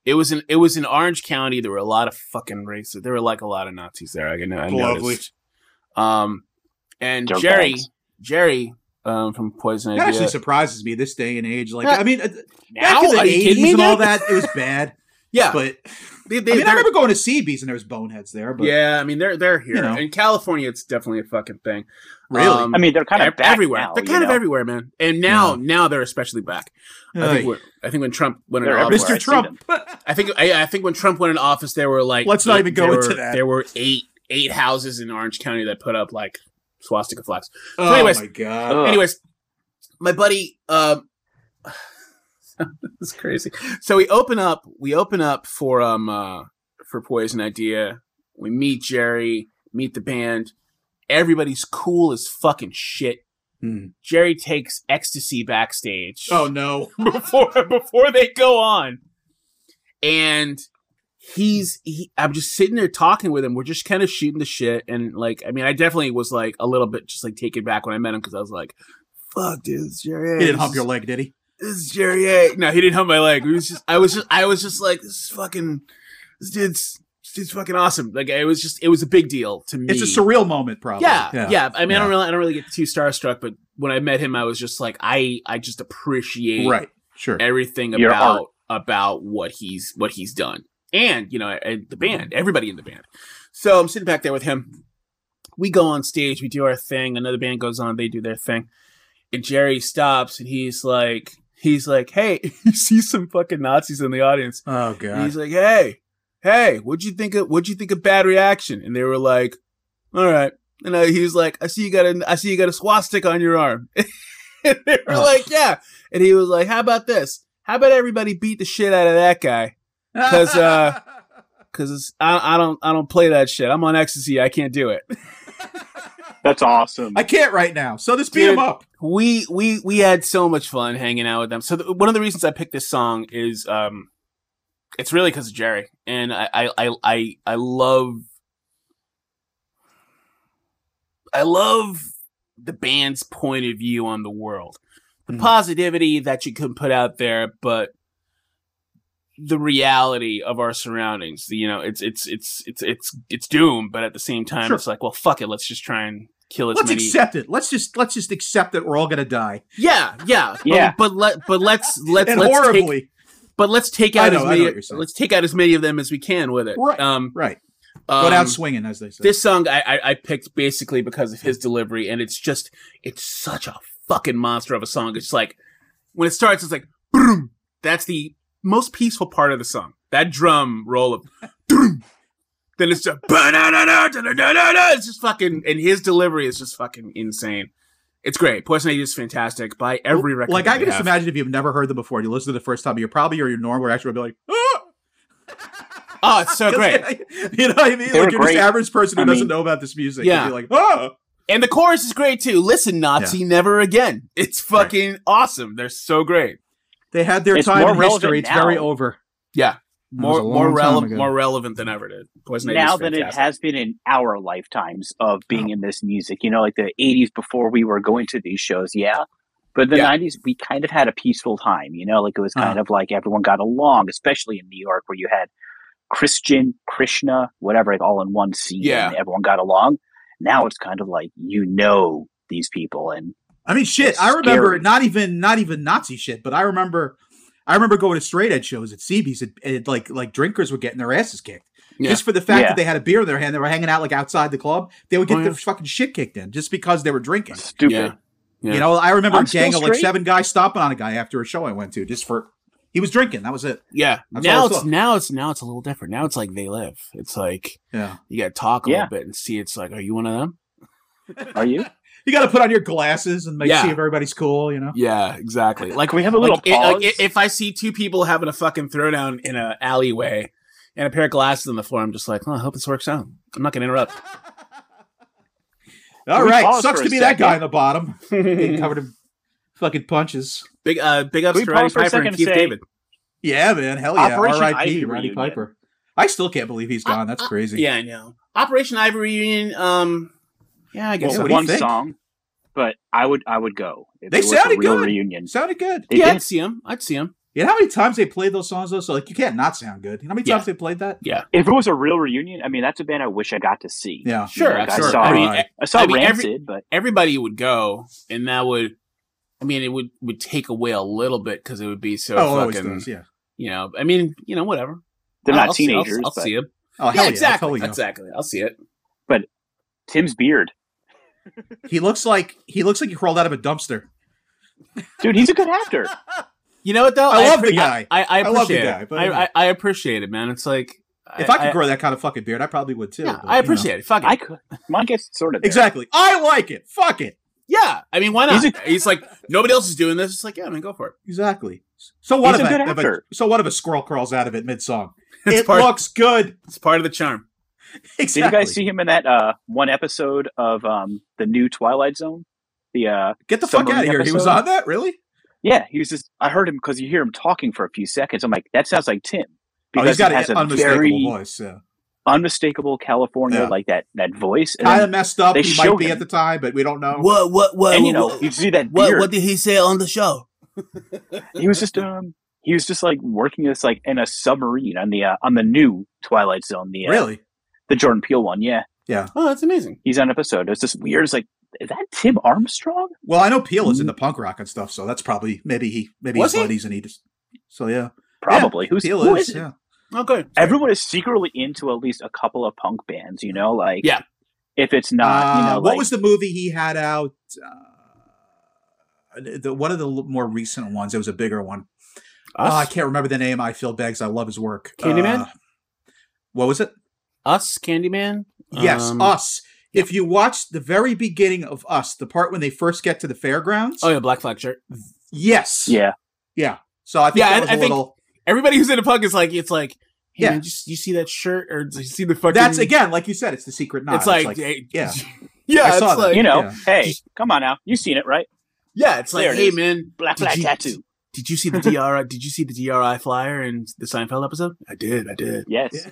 It was in it was in Orange County. There were a lot of fucking racists. There were like a lot of Nazis there. I know. I noticed. Um, and. Jerry, Jerry, um, from Poison That Idea. actually surprises me this day and age. Like, I mean, uh, now, back in the are you kidding eighties and all that, it was bad. Yeah, But they, I mean, I remember going to CB's and there was boneheads there. But yeah, I mean they're they're here You know. in California. It's definitely a fucking thing. really, Um, I mean, they're kind of back everywhere. now, they're you kind of know? everywhere, man. And now, Yeah. now they're especially back. I Hey. think when, I think when Trump went in office. Mr. Trump. <laughs> I think I, I think when Trump went in office, there were like Let's not even go into were- that. There were eight eight houses in Orange County that put up like swastika flags. oh anyways- my god. Ugh. Anyways, my buddy, um, <laughs> is crazy. So we open up, we open up for um uh for Poison Idea. We meet Jerry, meet the band. Everybody's cool as fucking shit. Hmm. Jerry takes ecstasy backstage Oh no. <laughs> before before they go on, and he's he. I'm just sitting there talking with him. We're just kind of shooting the shit, and like, I mean, I definitely was like a little bit just like taken back when I met him because I was like, "Fuck, dude, this is Jerry." He didn't hump your leg, did he? This is Jerry. A. No, he didn't hump my leg. We was just, I was just, I was just like, this is fucking, this dude's, this dude's fucking awesome. Like, it was just, it was a big deal to me. It's a surreal moment, probably. Yeah, yeah. yeah. I mean, I don't really, I don't really get too starstruck, but when I met him, I was just like, I, I just appreciate Right. Sure. everything Your about art. about what he's what he's done, and you know, and the band, mm-hmm. everybody in the band. So I'm sitting back there with him. We go on stage, we do our thing. Another band goes on, they do their thing, and Jerry stops and he's like, he's like, hey, <laughs> you see some fucking Nazis in the audience. Oh And god. he's like, "Hey, hey, what'd you think of what'd you think of Bad Reaction?" And they were like, "All right." And uh, he was like, "I see you got a I see you got a swastika on your arm." <laughs> and they were Oh. like, "Yeah." And he was like, "How about this? How about everybody beat the shit out of that guy? 'Cause, uh, <laughs> Because I, I don't I don't play that shit. I'm on ecstasy. I can't do it." That's awesome. I can't right now. So this beat Dude. him up. we we we had so much fun hanging out with them. So th- one of the reasons I picked this song is um, it's really because of Jerry, and I I I I, I love I love the band's point of view on the world, the Mhm. positivity that you can put out there, but the reality of our surroundings. You know, it's it's it's it's it's it's doom, but at the same time, Sure. it's like, well, fuck it, let's just try and kill as Let's many. accept it. Let's just let's just accept that we're all gonna die. Yeah, yeah, <laughs> but- Yeah. But, let but let's let's <laughs> and let's horribly. take but let's take out know, as many what you're saying. let's take out as many of them as we can with it. Right. Um, right. um, Go down swinging, as they say. This song I, I I picked basically because of his delivery, and it's just it's such a fucking monster of a song. It's like when it starts, it's like boom. That's the most peaceful part of the song. That drum roll of boom. Then it's just it's just fucking and his delivery is just fucking insane. It's great. Poison Idea is fantastic. Buy every record. like I can they just have. imagine if you've never heard them before and you listen to the first time, you're probably or your normal reaction would be like, "Ah!" Oh, it's so <laughs> great. <laughs> you know what I mean? They like you're this great. average person who I doesn't mean- know about this music. Yeah. You'd be like, oh, And the chorus is great too. Listen, Nazi, never again. It's fucking awesome. They're so great. They had their It's time in history. relevant It's very over. Yeah. More more time relevant more relevant than ever did. Poison Idea now is than it has been in our lifetimes of being Oh. in this music. You know, like the 80s before we were going to these shows, yeah. But the Yeah. 90s, we kind of had a peaceful time, you know, like it was kind Uh-huh. of like everyone got along, especially in New York where you had Christian, Krishna, whatever, like all in one scene. Yeah. And everyone got along. Now it's kind of like you know these people and I mean, shit. It's I remember scary. not even not even Nazi shit, but I remember, I remember going to straight edge shows at CB's, and, and like like drinkers were getting their asses kicked Yeah. just for the fact Yeah. that they had a beer in their hand. They were hanging out like outside the club. They would get Oh, yeah. their fucking shit kicked in just because they were drinking. stupid. Yeah. Yeah. You know, I remember I'm a gang of like seven guys stomping on a guy after a show I went to just for he was drinking. That was it. Yeah. That's now it's saw. now it's now it's a little different. Now it's like they live. It's like Yeah. you gotta talk a Yeah. little bit and see it's like, are you one of them? Are you? You got to put on your glasses and make Yeah. see if everybody's cool. You know. Yeah, exactly. Like we have a little like, it- like, pause? if I see two people having a fucking throwdown in an alleyway and a pair of glasses on the floor, I'm just like, oh, I hope this works out. I'm not gonna interrupt. All we right, sucks to a be that guy in the bottom, being <laughs> covered in fucking punches. Big uh big ups to Roddy pause for Piper second and and Keith say- David. Yeah, man. Hell yeah. Operation R.I.P. Roddy. Piper. I still can't believe he's gone. That's crazy. Yeah, I know. Operation Ivy Union. um yeah, I guess Well, so. what do you one think? song, but I would I would go. If They it was a sounded real good. reunion. Sounded good. They yeah, did. I'd see them. I'd see them. You know how many times they played those songs though? So like you can't not sound good. You know how many Yeah. times they played that? Yeah. If it was a real reunion, I mean, that's a band I wish I got to see. Yeah. Sure, Like, I saw- I mean, Right. I saw I mean, every- Rancid, but everybody would go, and that would, I mean, it would would take away a little bit because it would be so Oh, fucking, does. Yeah. you know. I mean, you know, whatever. they're I'll- not I'll see- I'll- teenagers. I'll, but see him. Oh hell Yeah, yeah. exactly, Totally exactly. I'll see it. But Tim's beard, He looks like he looks like he crawled out of a dumpster. dude, he's a good actor. <laughs> You know what though? I love the guy. I, I, I I love the appreciate guy, it. but- I, I, I appreciate it, man. It's like If I, could grow that kind of fucking beard, I probably would too. yeah, but, I you know. appreciate it. Fuck it. I could. Mine gets sort of there. Exactly. I like it. Fuck it. yeah, I mean, why not? He's <laughs> He's, like nobody else is doing this. It's like, yeah, I man, go for it. Exactly. So what He's if a good if a, actor. so what if a squirrel crawls out of it mid song? <laughs> It part. looks good. it's part of the charm. Exactly. <laughs> Did you guys see him in that uh, one episode of um, the new Twilight Zone? The uh, Get the fuck out of here. He was on that, really? yeah, he was just. I heard him because you hear him talking for a few seconds. I'm like, that sounds like Tim Oh, he's because got he has an a unmistakable very voice. Yeah. unmistakable California Yeah. like that that voice. Kind of messed up. He might be him. at the time, but we don't know. What? What? What? and you know, you see that what? beard. What did he say on the show? he was just um he was just like working this like in a submarine on the uh, on the new Twilight Zone, the uh, Really? The Jordan Peele one. Yeah, Yeah. Oh, that's amazing. he's on an episode. It's just weird. It's like, is that Tim Armstrong? Well, I know Peele is into punk rock and stuff, so that's probably maybe he maybe Was he's he? buddies and he just so yeah. Probably. Who's Peele who is, is it? yeah. Okay. Everyone is secretly into at least a couple of punk bands. You know, like Yeah. If it's not, you Uh, know, what like, was the movie he had out? Uh, the one of the more recent ones. It was a bigger one. Oh, I can't remember the name. I feel Beggs. I love his work. Candyman? Uh, what was it? Us. Candyman. Yes, Um, Us. If you watch the very beginning of Us, the part when they first get to the fairgrounds. Oh yeah, Black Flag shirt. Yes. yeah, Yeah. So I think Yeah, that I- was a I think- little. Everybody who's into punk is like, it's like, hey, Yeah. man, just you see that shirt or do you see the fucking? That's again, like you said, it's the secret knot. It's like, hey, yeah. <laughs> yeah. I it's saw that. like, you know, yeah. hey, come on now, you've seen it, right? yeah. It's like, There it hey, is. man, Black flag you- tattoo. Did you see the DRI? <laughs> did you see the DRI flyer in the Seinfeld episode? I did. I did. Yes,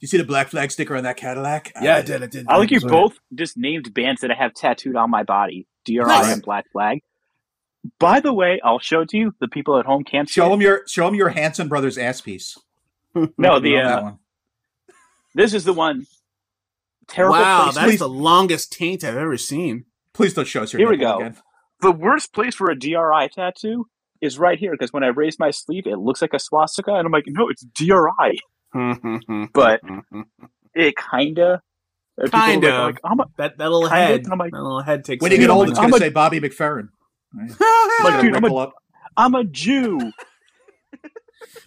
you see the black flag sticker on that Cadillac? Yeah, I did. I did. I like you Sorry. both just named bands that I have tattooed on my body: DRI Nice. and Black Flag. By the way, I'll show it to you. The people at home can't see Show it. him your show them your Hanson Brothers ass piece. <laughs> No, the Love that uh, one. this is the one. Terrible Wow, place. that's Please- the longest taint I've ever seen. Please don't show us your Here we go. again. the worst place for a DRI tattoo is right here because when I raise my sleeve, it looks like a swastika, and I'm like, no, it's DRI. <laughs> But it kinda, and people Kind of. Like, I'm a, that that little Kinda, head, and I'm like- that little head takes. When you a- get I'm old, it's going I'm to a- say Bobby McFerrin. Right? <laughs> like, Gonna dude, I'm wrinkle a, up. I'm a Jew.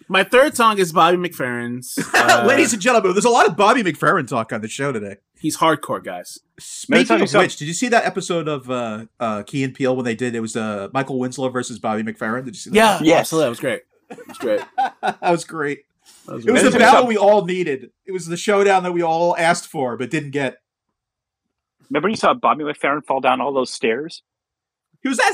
My third song is Bobby McFerrin's. <laughs> uh, Ladies and gentlemen, there's a lot of Bobby McFerrin talk on the show today. he's hardcore, guys. Speaking of which, did you see that episode of uh, uh, Key and Peele when they did? It was uh, Michael Winslow versus Bobby McFerrin. Did you see that? Yeah, Yes. absolutely. That was great. That was great. <laughs> that was great. That was It was great. the battle we all needed. It was the showdown that we all asked for but didn't get. Remember you saw Bobby McFerrin fall down all those stairs? He was at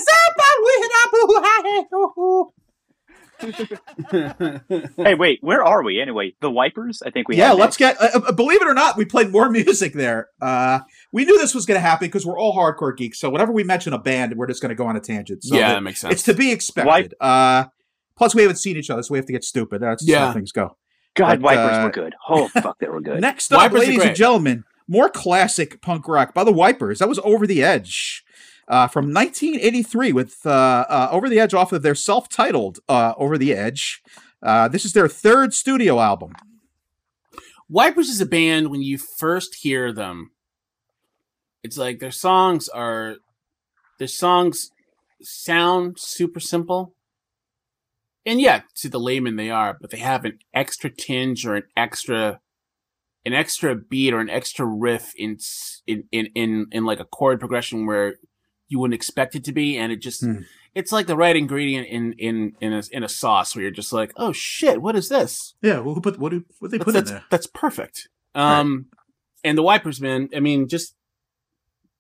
hey, wait, where are we anyway? The Wipers? I think we. yeah, have let's next. get. Uh, uh, believe it or not, we played more <laughs> music there. Uh, we knew this was going to happen because we're all hardcore geeks. So whenever we mention a band, we're just going to go on a tangent. So yeah, that- that makes sense. it's to be expected. Uh, plus, we haven't seen each other, so we have to get stupid. That's just how things go. God, but, Wipers uh, were good. Oh <laughs> fuck, they were good. Next up, Wipers ladies and gentlemen, more classic punk rock by the Wipers. That was Over the Edge. Uh, from 1983 with uh, uh, Over the Edge off of their self-titled uh, Over the Edge. Uh, this is their third studio album. Wipers is a band when you first hear them. It's like their songs are their songs sound super simple. And yeah, to the layman they are, but they have an extra tinge or an extra an extra beat or an extra riff in in in in, in like a chord progression where you wouldn't expect it to be and it just Hmm. it's like the right ingredient in in in a, in a sauce where you're just like, "Oh shit, what is this?" Yeah, well, who put what? do- What they that's, put in that's, there? that's perfect. Um, and the wipers, man. I mean, just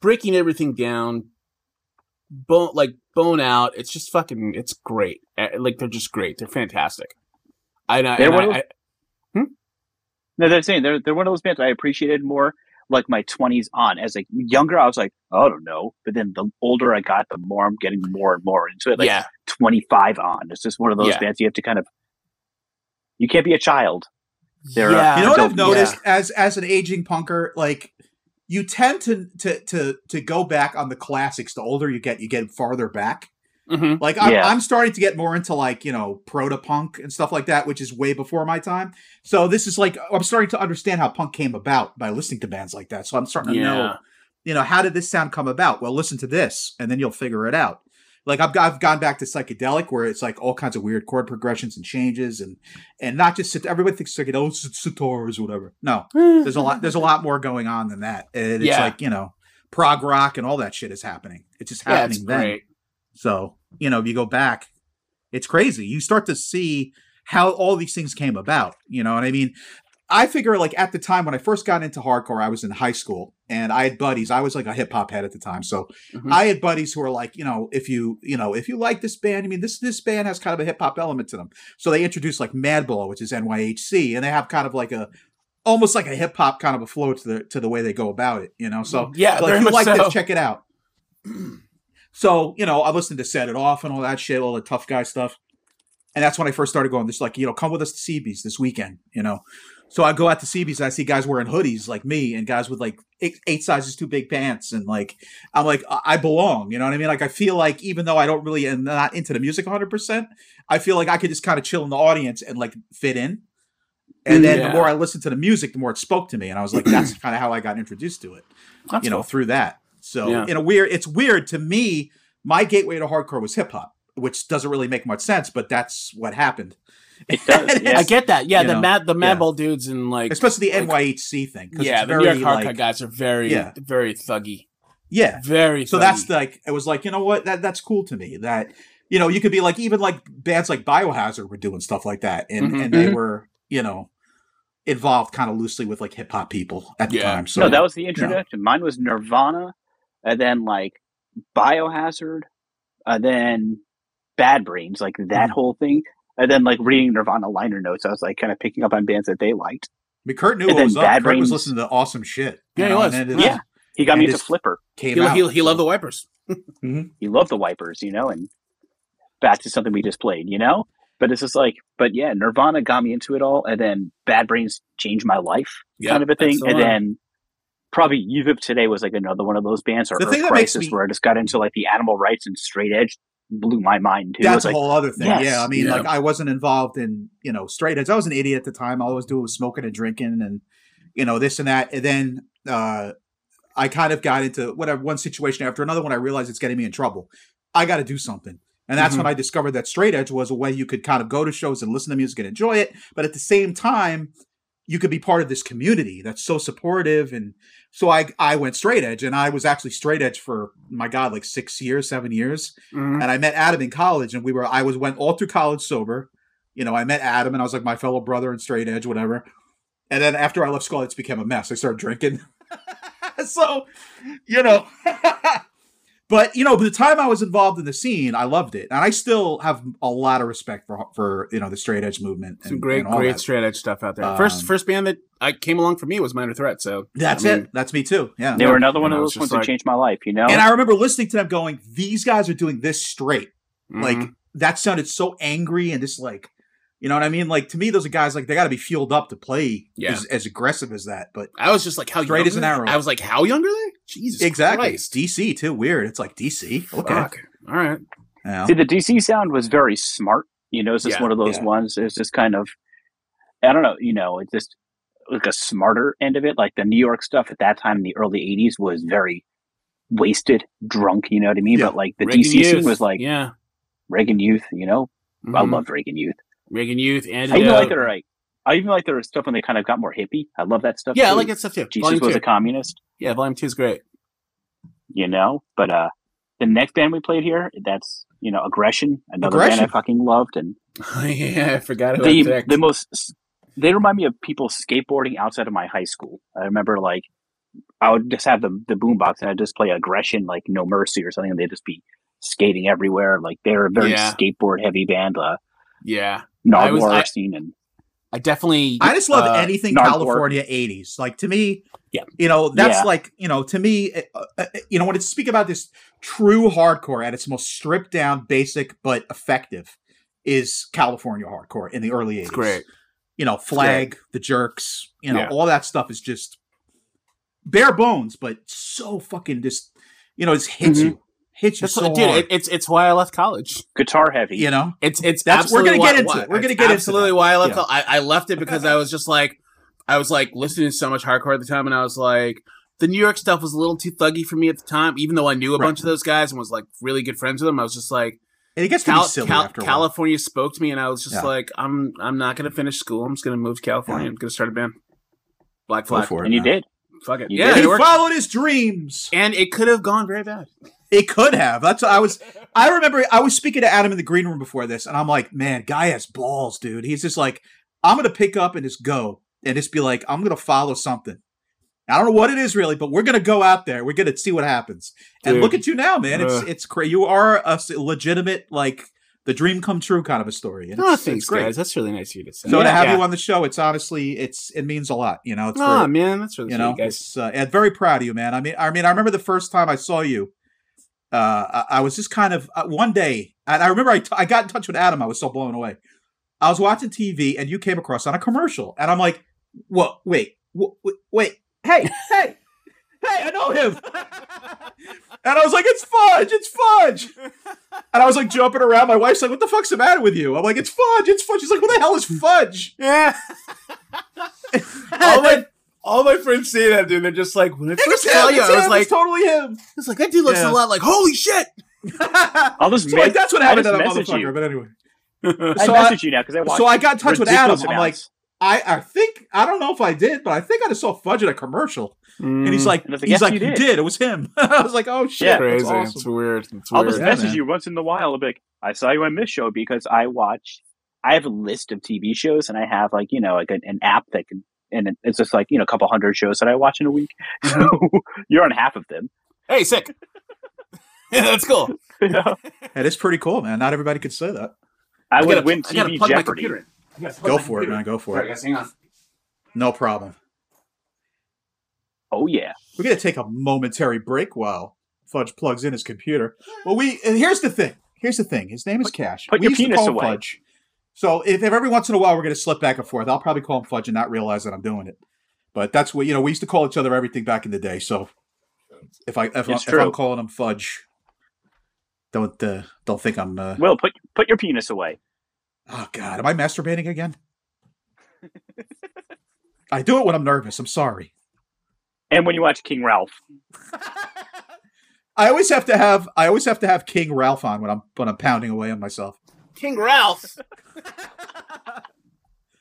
breaking everything down, bone like bone out. It's just fucking. It's great. Like they're just great. They're fantastic. I know. They're and one I, of I, No, they're saying they're they're one of those bands I appreciated more like my twenties on. As like younger, I was like, oh, I don't know. But then the older I got, the more I'm getting more and more into it. Like yeah, twenty five on. It's just one of those Yeah. bands you have to kind of. You can't be a child. They're, uh, yeah. You know what I've noticed as as an aging punker, like you tend to to to to go back on the classics. The older you get, you get farther back. Mhm. Like I'm, Yeah. I'm starting to get more into like you know proto punk and stuff like that, which is way before my time. So this is like I'm starting to understand how punk came about by listening to bands like that. So I'm starting to know, you know, how did this sound come about? Well, listen to this, and then you'll figure it out. Like I've I've gone back to psychedelic where it's like all kinds of weird chord progressions and changes and and not just everybody thinks like oh it's sitars or whatever. No, <laughs> there's a lot there's a lot more going on than that. And it's Yeah. like you know prog rock and all that shit is happening. It's just yeah, happening it's then. great. So, you know, if you go back, it's crazy. You start to see how all these things came about. You know what I mean? I figure like at the time when I first got into hardcore, I was in high school and I had buddies. I was like a hip hop head at the time. So Mhm. I had buddies who were like, you know, if you, you know, if you like this band, I mean, this this band has kind of a hip hop element to them. So they introduced like Madball, which is NYHC, and they have kind of like a almost like a hip hop kind of a flow to the to the way they go about it, you know. So Yeah, like, if you like so. this, check it out. <clears throat> so, you know, I listened to Set It Off and all that shit, all the tough guy stuff. And that's when I first started going, this like, you know, come with us to CB's this weekend, you know. So I go out to CB's and I see guys wearing hoodies like me and guys with like eight, eight sizes too big pants. And like, I'm like, I belong, you know what I mean? Like, I feel like even though I don't really am not into the music 100%, I feel like I could just kind of chill in the audience and like fit in. And then Yeah. the more I listened to the music, the more it spoke to me. And I was like, that's <clears throat> kind of how I got introduced to it That's you know, cool. through that. So Yeah. in a weird, it's weird to me. My gateway to hardcore was hip hop, which doesn't really make much sense, but that's what happened. It <laughs> does. Yeah. I get that. Yeah, You the know, mad the yeah. Madball dudes and like Especially the like- NYHC thing. 'cause yeah, it's the New York hardcore like- guys are very Yeah. very thuggy. Yeah. Very. So thuggy. that's like it was like you know what that that's cool to me that you know you could be like even like bands like Biohazard were doing stuff like that and Mhm. and they were you know involved kind of loosely with like hip hop people at the Yeah. time. So no, that was the introduction. Mine was Nirvana, and then like Biohazard, and then Bad Brains, like that Mhm. whole thing. And then like reading Nirvana liner notes, I was like kind of picking up on bands that they liked. I mean, Kurt knew and what then was up. Bad Kurt was Brains- listening to awesome shit. Yeah, you he was. and it Yeah. He got me And into Flipper. came he, out. he, he so- loved the wipers. <laughs> Mm-hmm. He loved the Wipers, you know, and back to something we just played, you know. But it's just like, but yeah, Nirvana got me into it all, and then Bad Brains changed my life, Yeah, kind of a thing. And one. then probably Evip today was like another one of those bands, or The Earth thing that makes Crisis, me- where I just got into like the animal rights and straight edge, blew my mind too. That's It's a like, whole other thing. yes. Yeah, I mean, Yeah. like I wasn't involved in you know straight edge. I was an idiot at the time. All I was doing was smoking and drinking, and you know this and that. And then uh, I kind of got into whatever one situation after another when I realized it's getting me in trouble. I got to do something. And that's Mhm. when I discovered that straight edge was a way you could kind of go to shows and listen to music and enjoy it, but at the same time, you could be part of this community that's so supportive. And so I I went straight edge, and I was actually straight edge for my God, like six years, seven years Mhm. and I met Adam in college, and we were I was went all through college sober. You know, I met Adam, and I was like my fellow brother in straight edge, whatever. And then after I left school, it became a mess. I started drinking. <laughs> so, you know, <laughs> but you know, by the time I was involved in the scene, I loved it, and I still have a lot of respect for for you know the straight edge movement. Some and- great, and all great that. straight edge stuff out there. first, Um, first band that I came along for me was Minor Threat. So That's I mean, it. That's me too. Yeah. They were another one of those ones just that changed my life. You know, And I remember listening to them going, "These guys are doing this straight." Like mhm. that sounded so angry and just like, you know what I mean? Like to me, those are guys like they got to be fueled up to play Yeah. as, as aggressive as that. But I was just like, how Straight young as an arrow. I was like, how young are they? Jesus, exactly, Christ. DC too. Weird. It's like DC. Okay. Fuck. All right. Yeah. See, the DC sound was very smart. You know, it's just Yeah, one of those yeah. ones. It's just kind of, I don't know. You know, it's just like a smarter end of it. Like the New York stuff at that time in the early '80s was very wasted, drunk. You know what I mean? Yeah. But like the Reagan DC Youth. scene was like yeah. Reagan Youth. You know, I Mhm. loved Reagan Youth. Reagan Youth and I even like their like. I even like their stuff when they kind of got more hippie. I love that stuff. yeah, I like that stuff too. Jesus Volume was two. a communist. yeah, volume two is great. you know. But uh the next band we played here, that's you know, Aggression, another band I fucking loved, and <laughs> yeah, I forgot who I the the most they remind me of people skateboarding outside of my high school. I remember like I would just have the the boombox and I'd just play Aggression, like No Mercy or something, and they'd just be skating everywhere. Like they're a very Yeah. skateboard heavy band, uh, yeah, I was- Nardwuar I- scene, and I definitely. I just love uh, anything Nardwuar. California '80s. Like to me, Yeah. you know, that's Yeah. like you know, to me, uh, uh, you know, when it's speak about this true hardcore at its most stripped down, basic but effective, is California hardcore in the early '80s. It's great. You know, Flag, the Jerks, you know, Yeah. all that stuff is just bare bones, but so fucking just, you know, just hits Mhm. you, hits you That's so what, dude, hard. it, it's it's why I left college. guitar heavy. you know, It's it's That's- we're gonna get why- into why- it. We're gonna get into absolutely that. why I left. Yeah. I, I left it because I was just like, I was like listening to so much hardcore at the time, and I was like, the New York stuff was a little too thuggy for me at the time. Even though I knew a Right. bunch of those guys and was like really good friends with them, I was just like, and it gets to Cal- be silly Cal- after a while. California spoke to me, and I was just Yeah. like, I'm I'm not gonna finish school. I'm just gonna move to California. Yeah. I'm gonna start a band. Black Go Flag. for it, and you did. Fuck it. You yeah, did. He worked. followed his dreams. And it could have gone very bad. It could have. That's what I was. I remember I was speaking to Adam in the green room before this, and I'm like, man, guy has balls, dude. He's just like, I'm gonna pick up and just go and just be like, I'm gonna follow something. I don't know what it is really, but we're gonna go out there. We're gonna see what happens. And Dude. look at you now, man. It's Ugh. it's crazy. You are a legitimate like the dream come true kind of a story. And Oh, it's, thanks, it's great. guys. That's really nice of you to say. So to have Yeah. you on the show, it's honestly it's it means a lot. You know, it's Oh for- man, that's really you sweet, know guys. uh, and very proud of you man i mean i mean i remember the first time i saw you uh i, I was just kind of uh, one day and i remember I, t- I got in touch with adam i was so blown away. I was watching tv and you came across on a commercial and i'm like what wait wait hey hey hey i know him. And i was like it's fudge it's fudge. And i was like jumping around my wife's like what the fuck's the matter with you? I'm like it's fudge it's fudge. She's like what the hell is fudge? Yeah. <laughs> all my all my friends say that, dude. They're just like, when I It's first him, saw you, it's I was him, like, it's totally him. I was like, that dude looks Yeah. a lot like, holy shit. <laughs> I'll just So me- like that's what happened to just that motherfucker. you. But anyway, I So I- messaged you now because I watched. so I got in touch with Adam. ridiculous I'm like. I I think I don't know if I did, but I think I just saw Fudge in a commercial, and he's mm. like, And like, he's yes, like, you you did." did. It was him. <laughs> I was like, oh shit, Yeah. crazy. awesome. It's weird. It's I'll just Yeah, message man. you once in a while. I'll be like, I saw you on this show because I watch. I have a list of TV shows, and I have like you know like an, an app that can, and it's just like you know a couple hundred shows that I watch in a week. <laughs> So <laughs> you're on half of them. Hey, sick. <laughs> yeah, that's cool. Yeah. know? That is pretty cool, man. Not everybody could say that. I would gotta- win I gotta TV plug my Jeopardy. computer in. I gotta plug Go my for it, man. Go for Sorry, it. guys, hang on. No problem. Oh yeah, We're gonna take a momentary break while Fudge plugs in his computer. Well, we and here's the thing. Here's the thing. His name is Kash. put we your used to penis call away. Fudge. So if, if every once in a while we're gonna slip back and forth, I'll probably call him Fudge and not realize that I'm doing it. But that's what you know. We used to call each other everything back in the day. So if I if, I, if I'm calling him Fudge, don't uh, don't think I'm. Uh, Will put put your penis away. oh God, am I masturbating again? <laughs> I do it when I'm nervous. I'm sorry. And when you watch King Ralph, <laughs> I always have to have I always have to have King Ralph on when I'm when I'm pounding away on myself. King Ralph.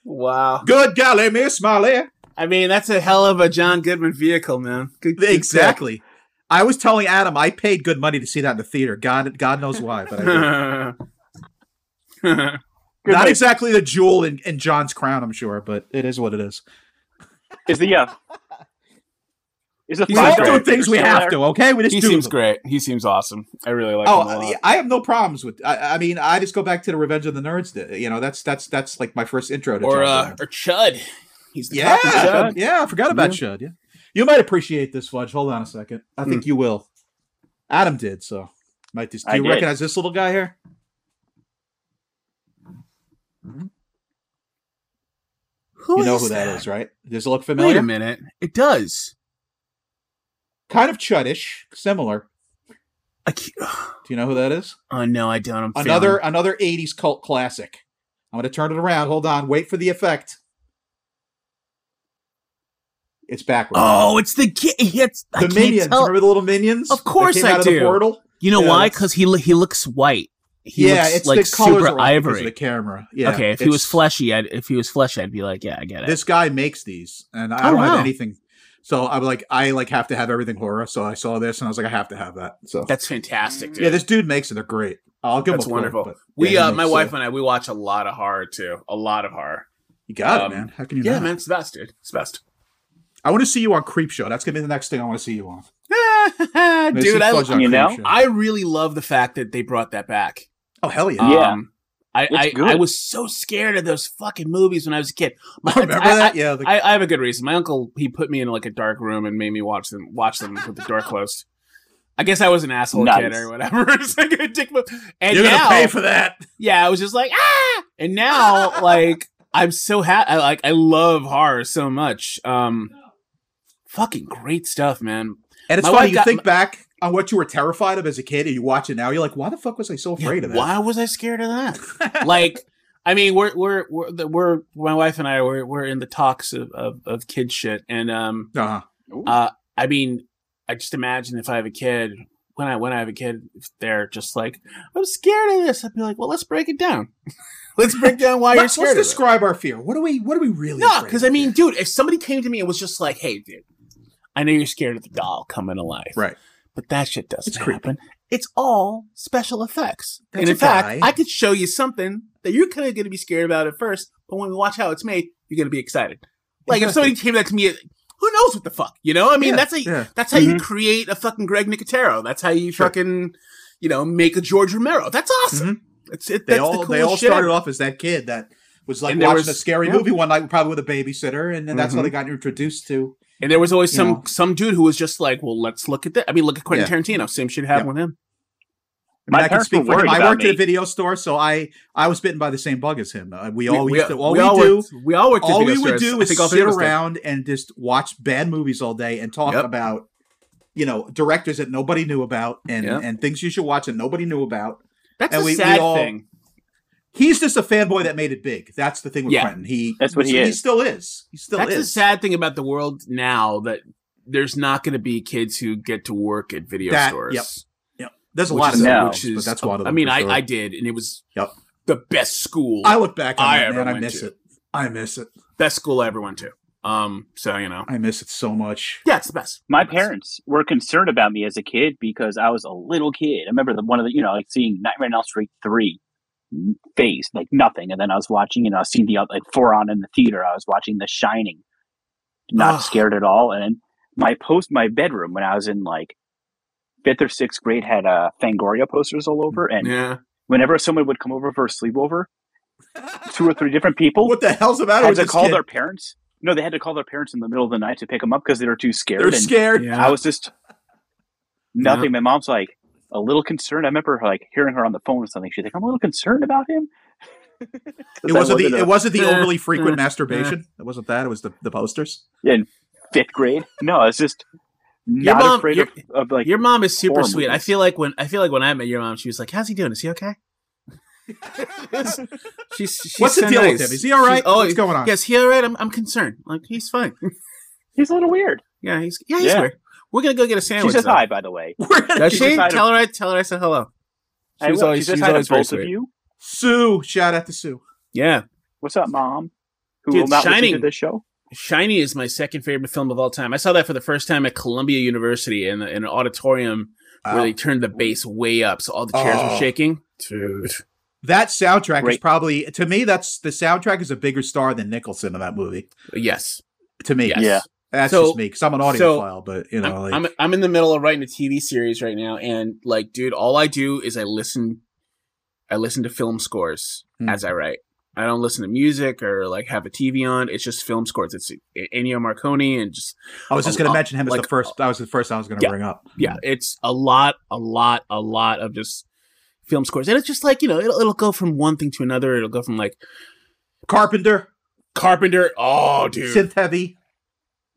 wow. Good golly, Miss Molly. I mean, that's a hell of a John Goodman vehicle, man. Good, good Exactly. I was telling Adam I paid good money to see that in the theater. God God knows why, but I did. <laughs> not night. exactly the jewel in, in John's crown, I'm sure, but it is what it is. is the uh, Is it He's We five all great. do things we have there? to, okay? We just He do seems them. great. He seems awesome. I really like Oh, him a uh, lot. I have no problems with. I, I mean, I just go back to the Revenge of the Nerds. th- You know, that's that's that's like my first intro to or uh, or Chud. He's the Yeah, Chud. yeah, I forgot about Chud. Yeah, you might appreciate this fudge. Hold on a second. I think you will. Adam did so. Might just. Do I you did. recognize this little guy here? Who you know is who that is, right? Does it look familiar? Wait a minute. It does. Kind of chuddish, similar. Do you know who that is? oh no, I don't. I'm Another failing. another '80s cult classic. I'm going to turn it around. Hold on. Wait for the effect. It's backwards. Oh, it's the kid. It's the minions. Remember the little minions? Of course I do. the portal. You know Yeah, why? Because he he looks white. He yeah, looks it's like super ivory. the camera. Yeah. okay, if he was fleshy, I'd, if he was fleshy, I'd be like, yeah, I get it. this guy makes these, and I Oh, don't have anything. So I'm like, I like have to have everything horror. So I saw this, and I was like, I have to have that. So That's fantastic, dude. yeah, this dude makes it. They're great. I'll give That's him a quote, wonderful. but, we, yeah, uh, my makes, wife and I, we watch a lot of horror too. A lot of horror. You got um, it, man. How can you? Yeah, not? man, it's the best, dude. It's the best. I want to see you on Creepshow. That's gonna be the next thing I want to see you on. <laughs> I'm gonna see dude, I, Fudge on You Creep know? Show. I really love the fact that they brought that back. oh hell yeah! Yeah. I, I. I was so scared of those fucking movies when I was a kid. <laughs> My, Remember I, that? Yeah. the- I, I have a good reason. My uncle he put me in like a dark room and made me watch them watch them with the door <laughs> closed. I guess I was an asshole kid or whatever. <laughs> it's like a dick move. And You're now, gonna pay for that. yeah, I was just like ah. And now, like, I'm so happy. I like I love horror so much. Um, fucking great stuff, man. And it's My funny. You got- think back on what you were terrified of as a kid, and you watch it now. You're like, why the fuck was I so afraid of that? Why was I scared of that? <laughs> like, I mean, we're we're we're we're my wife and I we're we're in the talks of of, of kid shit, and um, Uh-huh. uh, I mean, I just imagine if I have a kid, when I when I have a kid, if they're just like, I'm scared of this, I'd be like, well, let's break it down. <laughs> let's break down why you're scared let's of it. describe our fear. What are we? What are we really? No, because I mean, dude, if somebody came to me and was just like, "Hey, dude, I know you're scared of the doll coming to life, right? But that shit doesn't It's creepy. It's all special effects. That's and in fact, guy. I could show you something that you're kind of going to be scared about at first, but when we watch how it's made, you're going to be excited. Like if somebody came back to me, who knows what the fuck, you know? I mean, Yeah, that's how yeah. that's how you mm-hmm. create a fucking Greg Nicotero. That's how you Sure. fucking, you know, make a George Romero. That's awesome. Mm-hmm. It's it. They all the they all started off as that kid that was like And watching was- a scary yeah. movie one night, probably with a babysitter, and then that's how Mhm. they got introduced to. And there was always some know. some dude who was just like, well, let's look at that. I mean, look at Quentin Yeah. Tarantino. Same shit happened with him. I mean, I can speak for him. I about worked at a video store, so I I was bitten by the same bug as him. Uh, we all we, used to, all we, all do. worked, we all worked at all video we would stores. do I is sit three of did. around and just watch bad movies all day and talk Yep. about, you know, directors that nobody knew about and Yep. and things you should watch and nobody knew about. That's And a we- we sad all- thing. He's just a fanboy that made it big. That's the thing with Yeah. Quentin. He That's what he He is. still is. He still That's is. the sad thing about the world now that there's not going to be kids who get to work at video That- stores. yep. Yep. There's a lot is, of No. which is, but that's one of them. I mean, for I, sure. I did, and it was Yep. the best school, I look back on I that, ever man. I miss to. it. I miss it. best school I ever went to. Um, so you know, I miss it so much. yeah, it's the best. My Best. parents were concerned about me as a kid because I was a little kid. I remember the one of the you know like seeing Nightmare on Elm Street three phase like nothing, and then I was watching you know I was seeing the like four on in the theater. I was watching The Shining, not Ugh. scared at all. And my post my bedroom when I was in like fifth or sixth grade had uh, Fangoria posters all over, and Yeah, whenever someone would come over for a sleepover, two or three different people What the hell's the matter had with to call kid? their parents. No, they had to call their parents in the middle of the night to pick them up because they were too scared. They're and scared. yeah. I was just nothing. My mom's like a little concerned. I remember like hearing her on the phone or something. She's like, "I'm a little concerned about him." <laughs> It wasn't the a- it wasn't the overly frequent <laughs> masturbation. It wasn't that. It was the, the posters. in fifth grade. No, it's just Your not mom- afraid your- of, of like your mom is super horror sweet. I feel like when I feel like when I met your mom, she was like, "How's he doing? Is he okay?" <laughs> she's, she's What's the so deal with him? Is he all right? She's- oh, What's going on? Yes, he all right. I'm, I'm concerned. Like he's fine. he's a little weird. yeah, he's yeah, he's Yeah. weird. We're gonna go get a sandwich. She says though. hi, by the way. We're Does She she? says hi to- Tell her I tell her I said hello. She was always she says hi to always both of you. Sue. Shout out to Sue. Yeah, What's up, mom? Who Dude, will not listen Shining- to this show? Shiny is my second favorite film of all time. I saw that for the first time at Columbia University in, in an auditorium where they turned the bass way up, so all the chairs Oh. were shaking. Dude, That soundtrack is probably to me. That's the soundtrack is a bigger star than Nicholson in that movie. yes, To me, yes. Yeah. That's So- just me because I'm an so, audiophile, but you know, I'm, like, I'm I'm in the middle of writing a TV series right now, and like, dude, all I do is I listen, I listen to film scores Hmm. as I write. I don't listen to music or like have a TV on. It's just film scores. It's Ennio Morricone and just I was just going to mention him as like, the first. That was the first I was going to Yeah. bring up. yeah, it's a lot, a lot, a lot of just film scores, and it's just like you know, it'll it'll go from one thing to another. It'll go from like Carpenter, Carpenter. Oh, dude, synth heavy.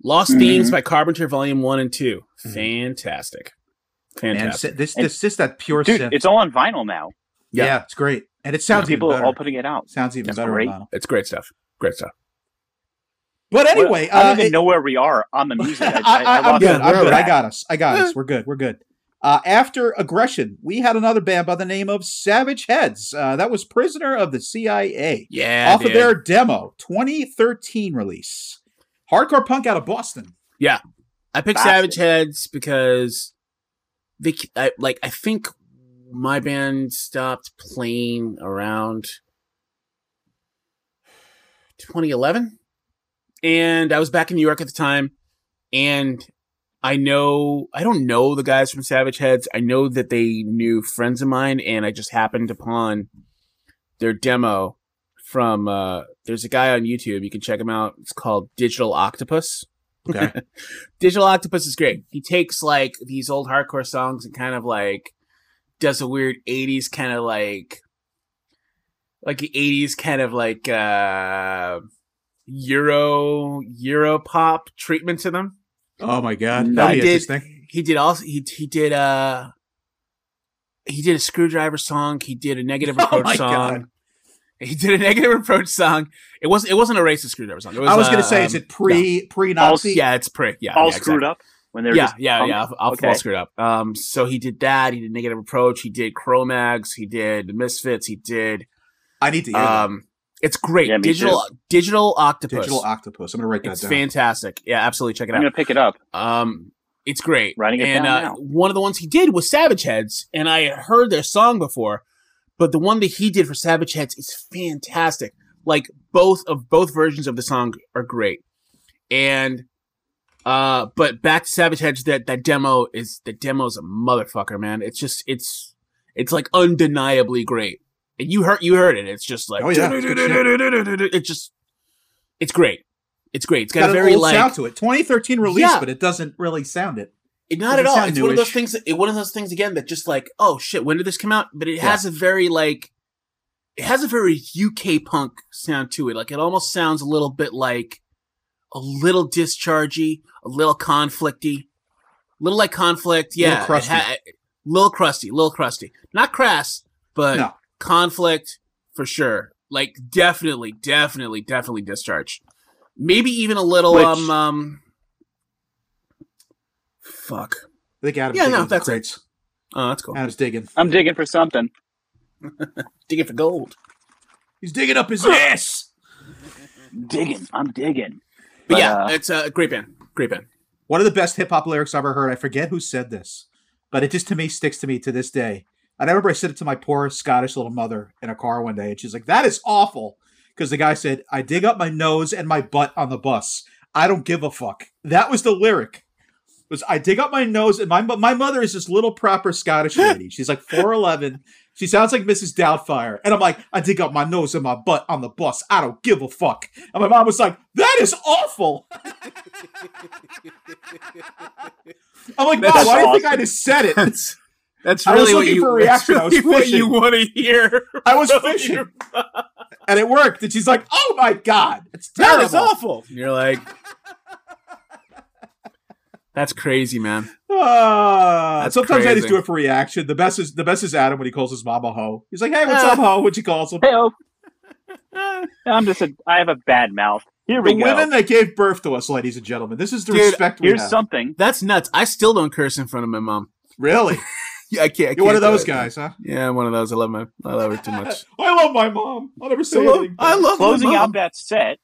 Lost Mhm. Themes by Carpenter, Volume One and 2 Mhm. Fantastic, fantastic. sy- this And- this just that pure Dude, synth. it's all on vinyl now. yeah. yeah. it's great, and it sounds People even are better. all putting it out. sounds even That's better. on great. vinyl. It's great stuff. Great stuff. But anyway, Well, I don't uh, even it- know where we are on the music. <laughs> I, I, I, I am good. I'm good. I got us. I got us. We're good. We're good. Uh, after aggression, we had another band by the name of Savage Heads. Uh, that was Prisoner of the CIA Yeah, off of their demo 2013 release. Hardcore punk out of Boston. Yeah, I picked. Savage Heads because they I, like I think my band stopped playing around 2011 and I was back in New York at the time and I know I don't know the guys from Savage Heads. I know that they knew friends of mine and I just happened upon their demo from uh there's a guy on YouTube, you can check him out. It's called Digital Octopus. Okay. <laughs> Digital Octopus is great. He takes like these old hardcore songs and kind of like does a weird 80s kind of like like the 80s kind of like uh euro euro pop treatment to them. Oh my god, No, that'd he did- interesting. He did also he he did uh he did a Skrewdriver song, he did a negative <laughs> Oh approach my song. God. <laughs> He did a negative approach song. It wasn't it wasn't a racist Skrewdriver song. It was, I was going uh, to say, is um, it pre pre Nazi? Yeah, it's pre. Yeah, all yeah, screwed exactly. up when they're yeah, just yeah, punk? yeah. I'll, I'll Okay. all screwed up. Um, so he did that. He did negative approach. He did Cro-Mags. He did the Misfits. He did. I need to hear that. Um, it's great. Yeah, me digital digital octopus. Digital Octopus. I'm going to write that It's down. fantastic. Yeah, absolutely. Check it out. I'm gonna pick it up. Um, it's great. Writing it and down uh, now. one of the ones he did was Savage Heads, and I had heard their song before, but the one that he did for Savage Heads is fantastic. Like both of both versions of the song are great, and uh, but back to Savage Heads, that that demo is the demo's a motherfucker, man. It's just it's it's like undeniably great, and you heard you heard it. It's just like Oh, yeah, it's good shit. it's just it's great. It's great. It's got, got a very like sound to it. 2013 release, Yeah. but it doesn't really sound it. It- not at all. It's one of those things. That, it, one of those things again that just like, oh shit, when did this come out? But it has a very like, it has a very UK punk sound to it. Like it almost sounds a little bit like a little dischargey, a little conflicty, a little like conflict. Yeah, Little crusty. ha- little crusty, little crusty. Not crass, but No. conflict for sure. Like definitely, definitely, definitely discharge. Maybe even a little Which- um um. Fuck. I think Adam's Yeah, digging no, that's it. crates. Oh, that's cool. Adam's digging. I'm digging for something. <laughs> Digging for gold. He's digging up his ass. <laughs> Digging. I'm digging. But, But, yeah, uh, it's a great band. Great band. One of the best hip hop lyrics I've ever heard. I forget who said this, but it just to me sticks to me to this day. And I remember I said it to my poor Scottish little mother in a car one day, and she's like, "That is awful," because the guy said, "I dig up my nose and my butt on the bus. I don't give a fuck." That was the lyric. Was I dig up my nose and my my mother is this little proper Scottish <laughs> lady. She's like four eleven. She sounds like Mrs. Doubtfire, and I'm like, I dig up my nose and my butt on the bus. I don't give a fuck. And my mom was like, "That is awful." I'm like, Mom, That's why do you think I awesome. just said it? That's that's I was really what looking you. for a reaction. I was that's what fishing. you want to hear. I was fishing, and it worked. And she's like, "Oh my god, it's terrible." is awful. And you're like, that's crazy, man. Ah, That's sometimes I just do it for reaction. The best is the best is Adam when he calls his mom a hoe. He's like, "Hey, what's Ah. up, hoe?" What she calls him. Hey, oh. I'm just a. I have a bad mouth. Here we The go. women that gave birth to us, ladies and gentlemen. This is the Dude, respect we Here's have. something. That's nuts. I still don't curse in front of my mom. Really, <laughs> Yeah, I can't. I you're one can't of those it. guys, huh? Yeah, I'm one of those. I love my. I love her too much. <laughs> I love my mom. I'll never say I love, anything. I love my mom. Closing mom. out that set.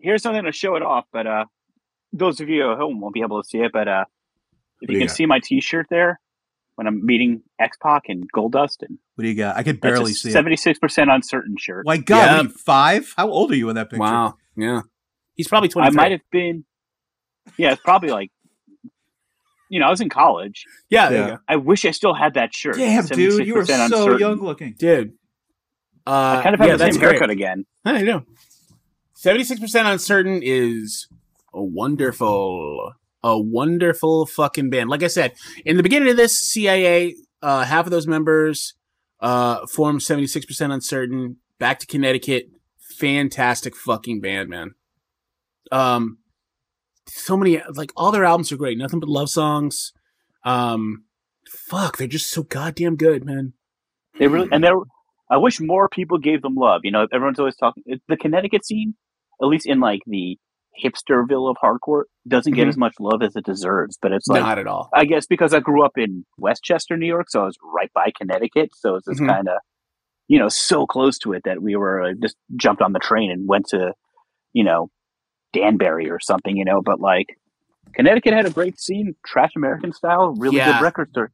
Here's something to show it off, but uh, those of you at home won't be able to see it. But uh, if you you can got? see my T-shirt there, when I'm meeting X Pac and Goldust, and What do you got? I could barely that's see it. seventy six percent uncertain shirt. My God, Yeah. what are you, five? How old are you in that picture? Wow. Yeah. He's probably twenty. I 23. might have been. Yeah, it's probably like, you know, I was in college. Yeah, there Yeah. you go. I wish I still had that shirt. Damn, dude, you were so uncertain. young looking. dude. Uh, I kind of have yeah, the that's same great. haircut again. I know. Seventy-six percent uncertain is a wonderful, a wonderful fucking band. Like I said, in the beginning of this, CIA, uh, half of those members uh, formed seventy-six percent uncertain. Back to Connecticut, fantastic fucking band, man. Um, so many like all their albums are great. Nothing but love songs. Um, fuck, they're just so goddamn good, man. They really and they're. I wish more people gave them love. You know, everyone's always talking. The Connecticut scene, at least in like the hipsterville of hardcore, doesn't get Mhm. as much love as it deserves. But it's like Not at all. I guess because I grew up in Westchester, New York, so I was right by Connecticut. So it's just Mhm. kind of, you know, so close to it that we were uh, just jumped on the train and went to, you know, Danbury or something, you know. But like, Connecticut had a great scene, trash American style, really Yeah. good record store.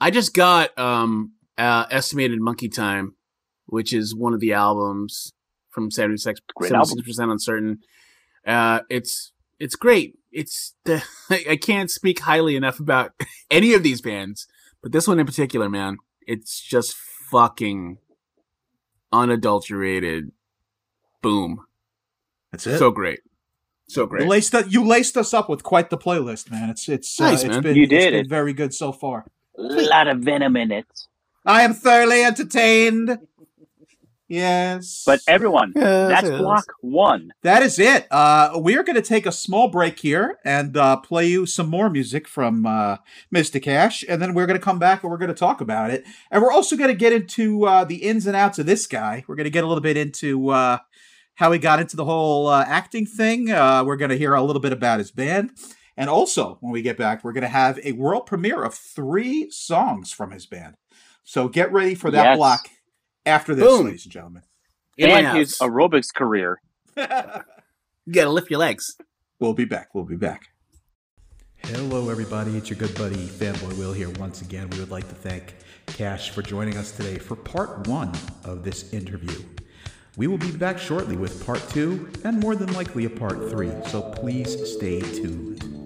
I just got um uh, estimated monkey time, which is one of the albums from 76 Great album. percent uncertain. Uh, it's it's great. It's the <laughs> I can't speak highly enough about <laughs> any of these bands, but this one in particular, man, it's just fucking unadulterated. Boom, That's it. so great, so you great. laced, you laced us up with quite the playlist, man. It's it's Nice, uh, it's man. been You it's did been it. very good so far. A lot of venom in it. I am thoroughly entertained. Yes, But everyone, Yes, that's yes. block one. That is it. Uh, we are going to take a small break here and uh, play you some more music from uh, Mr. Kash, and then we're going to come back and we're going to talk about it. And we're also going to get into uh, the ins and outs of this guy. We're going to get a little bit into uh, how he got into the whole uh, acting thing. Uh, we're going to hear a little bit about his band. And also, when we get back, we're going to have a world premiere of three songs from his band. So get ready for that Yes. block after this, Boom. ladies and gentlemen. In my and his aerobics career. you <laughs> gotta lift your legs. we'll be back. We'll be back. Hello, everybody. It's your good buddy Fanboy Will here once again. We would like to thank Kash for joining us today for part one of this interview. We will be back shortly with part two and more than likely a part three, so please stay tuned.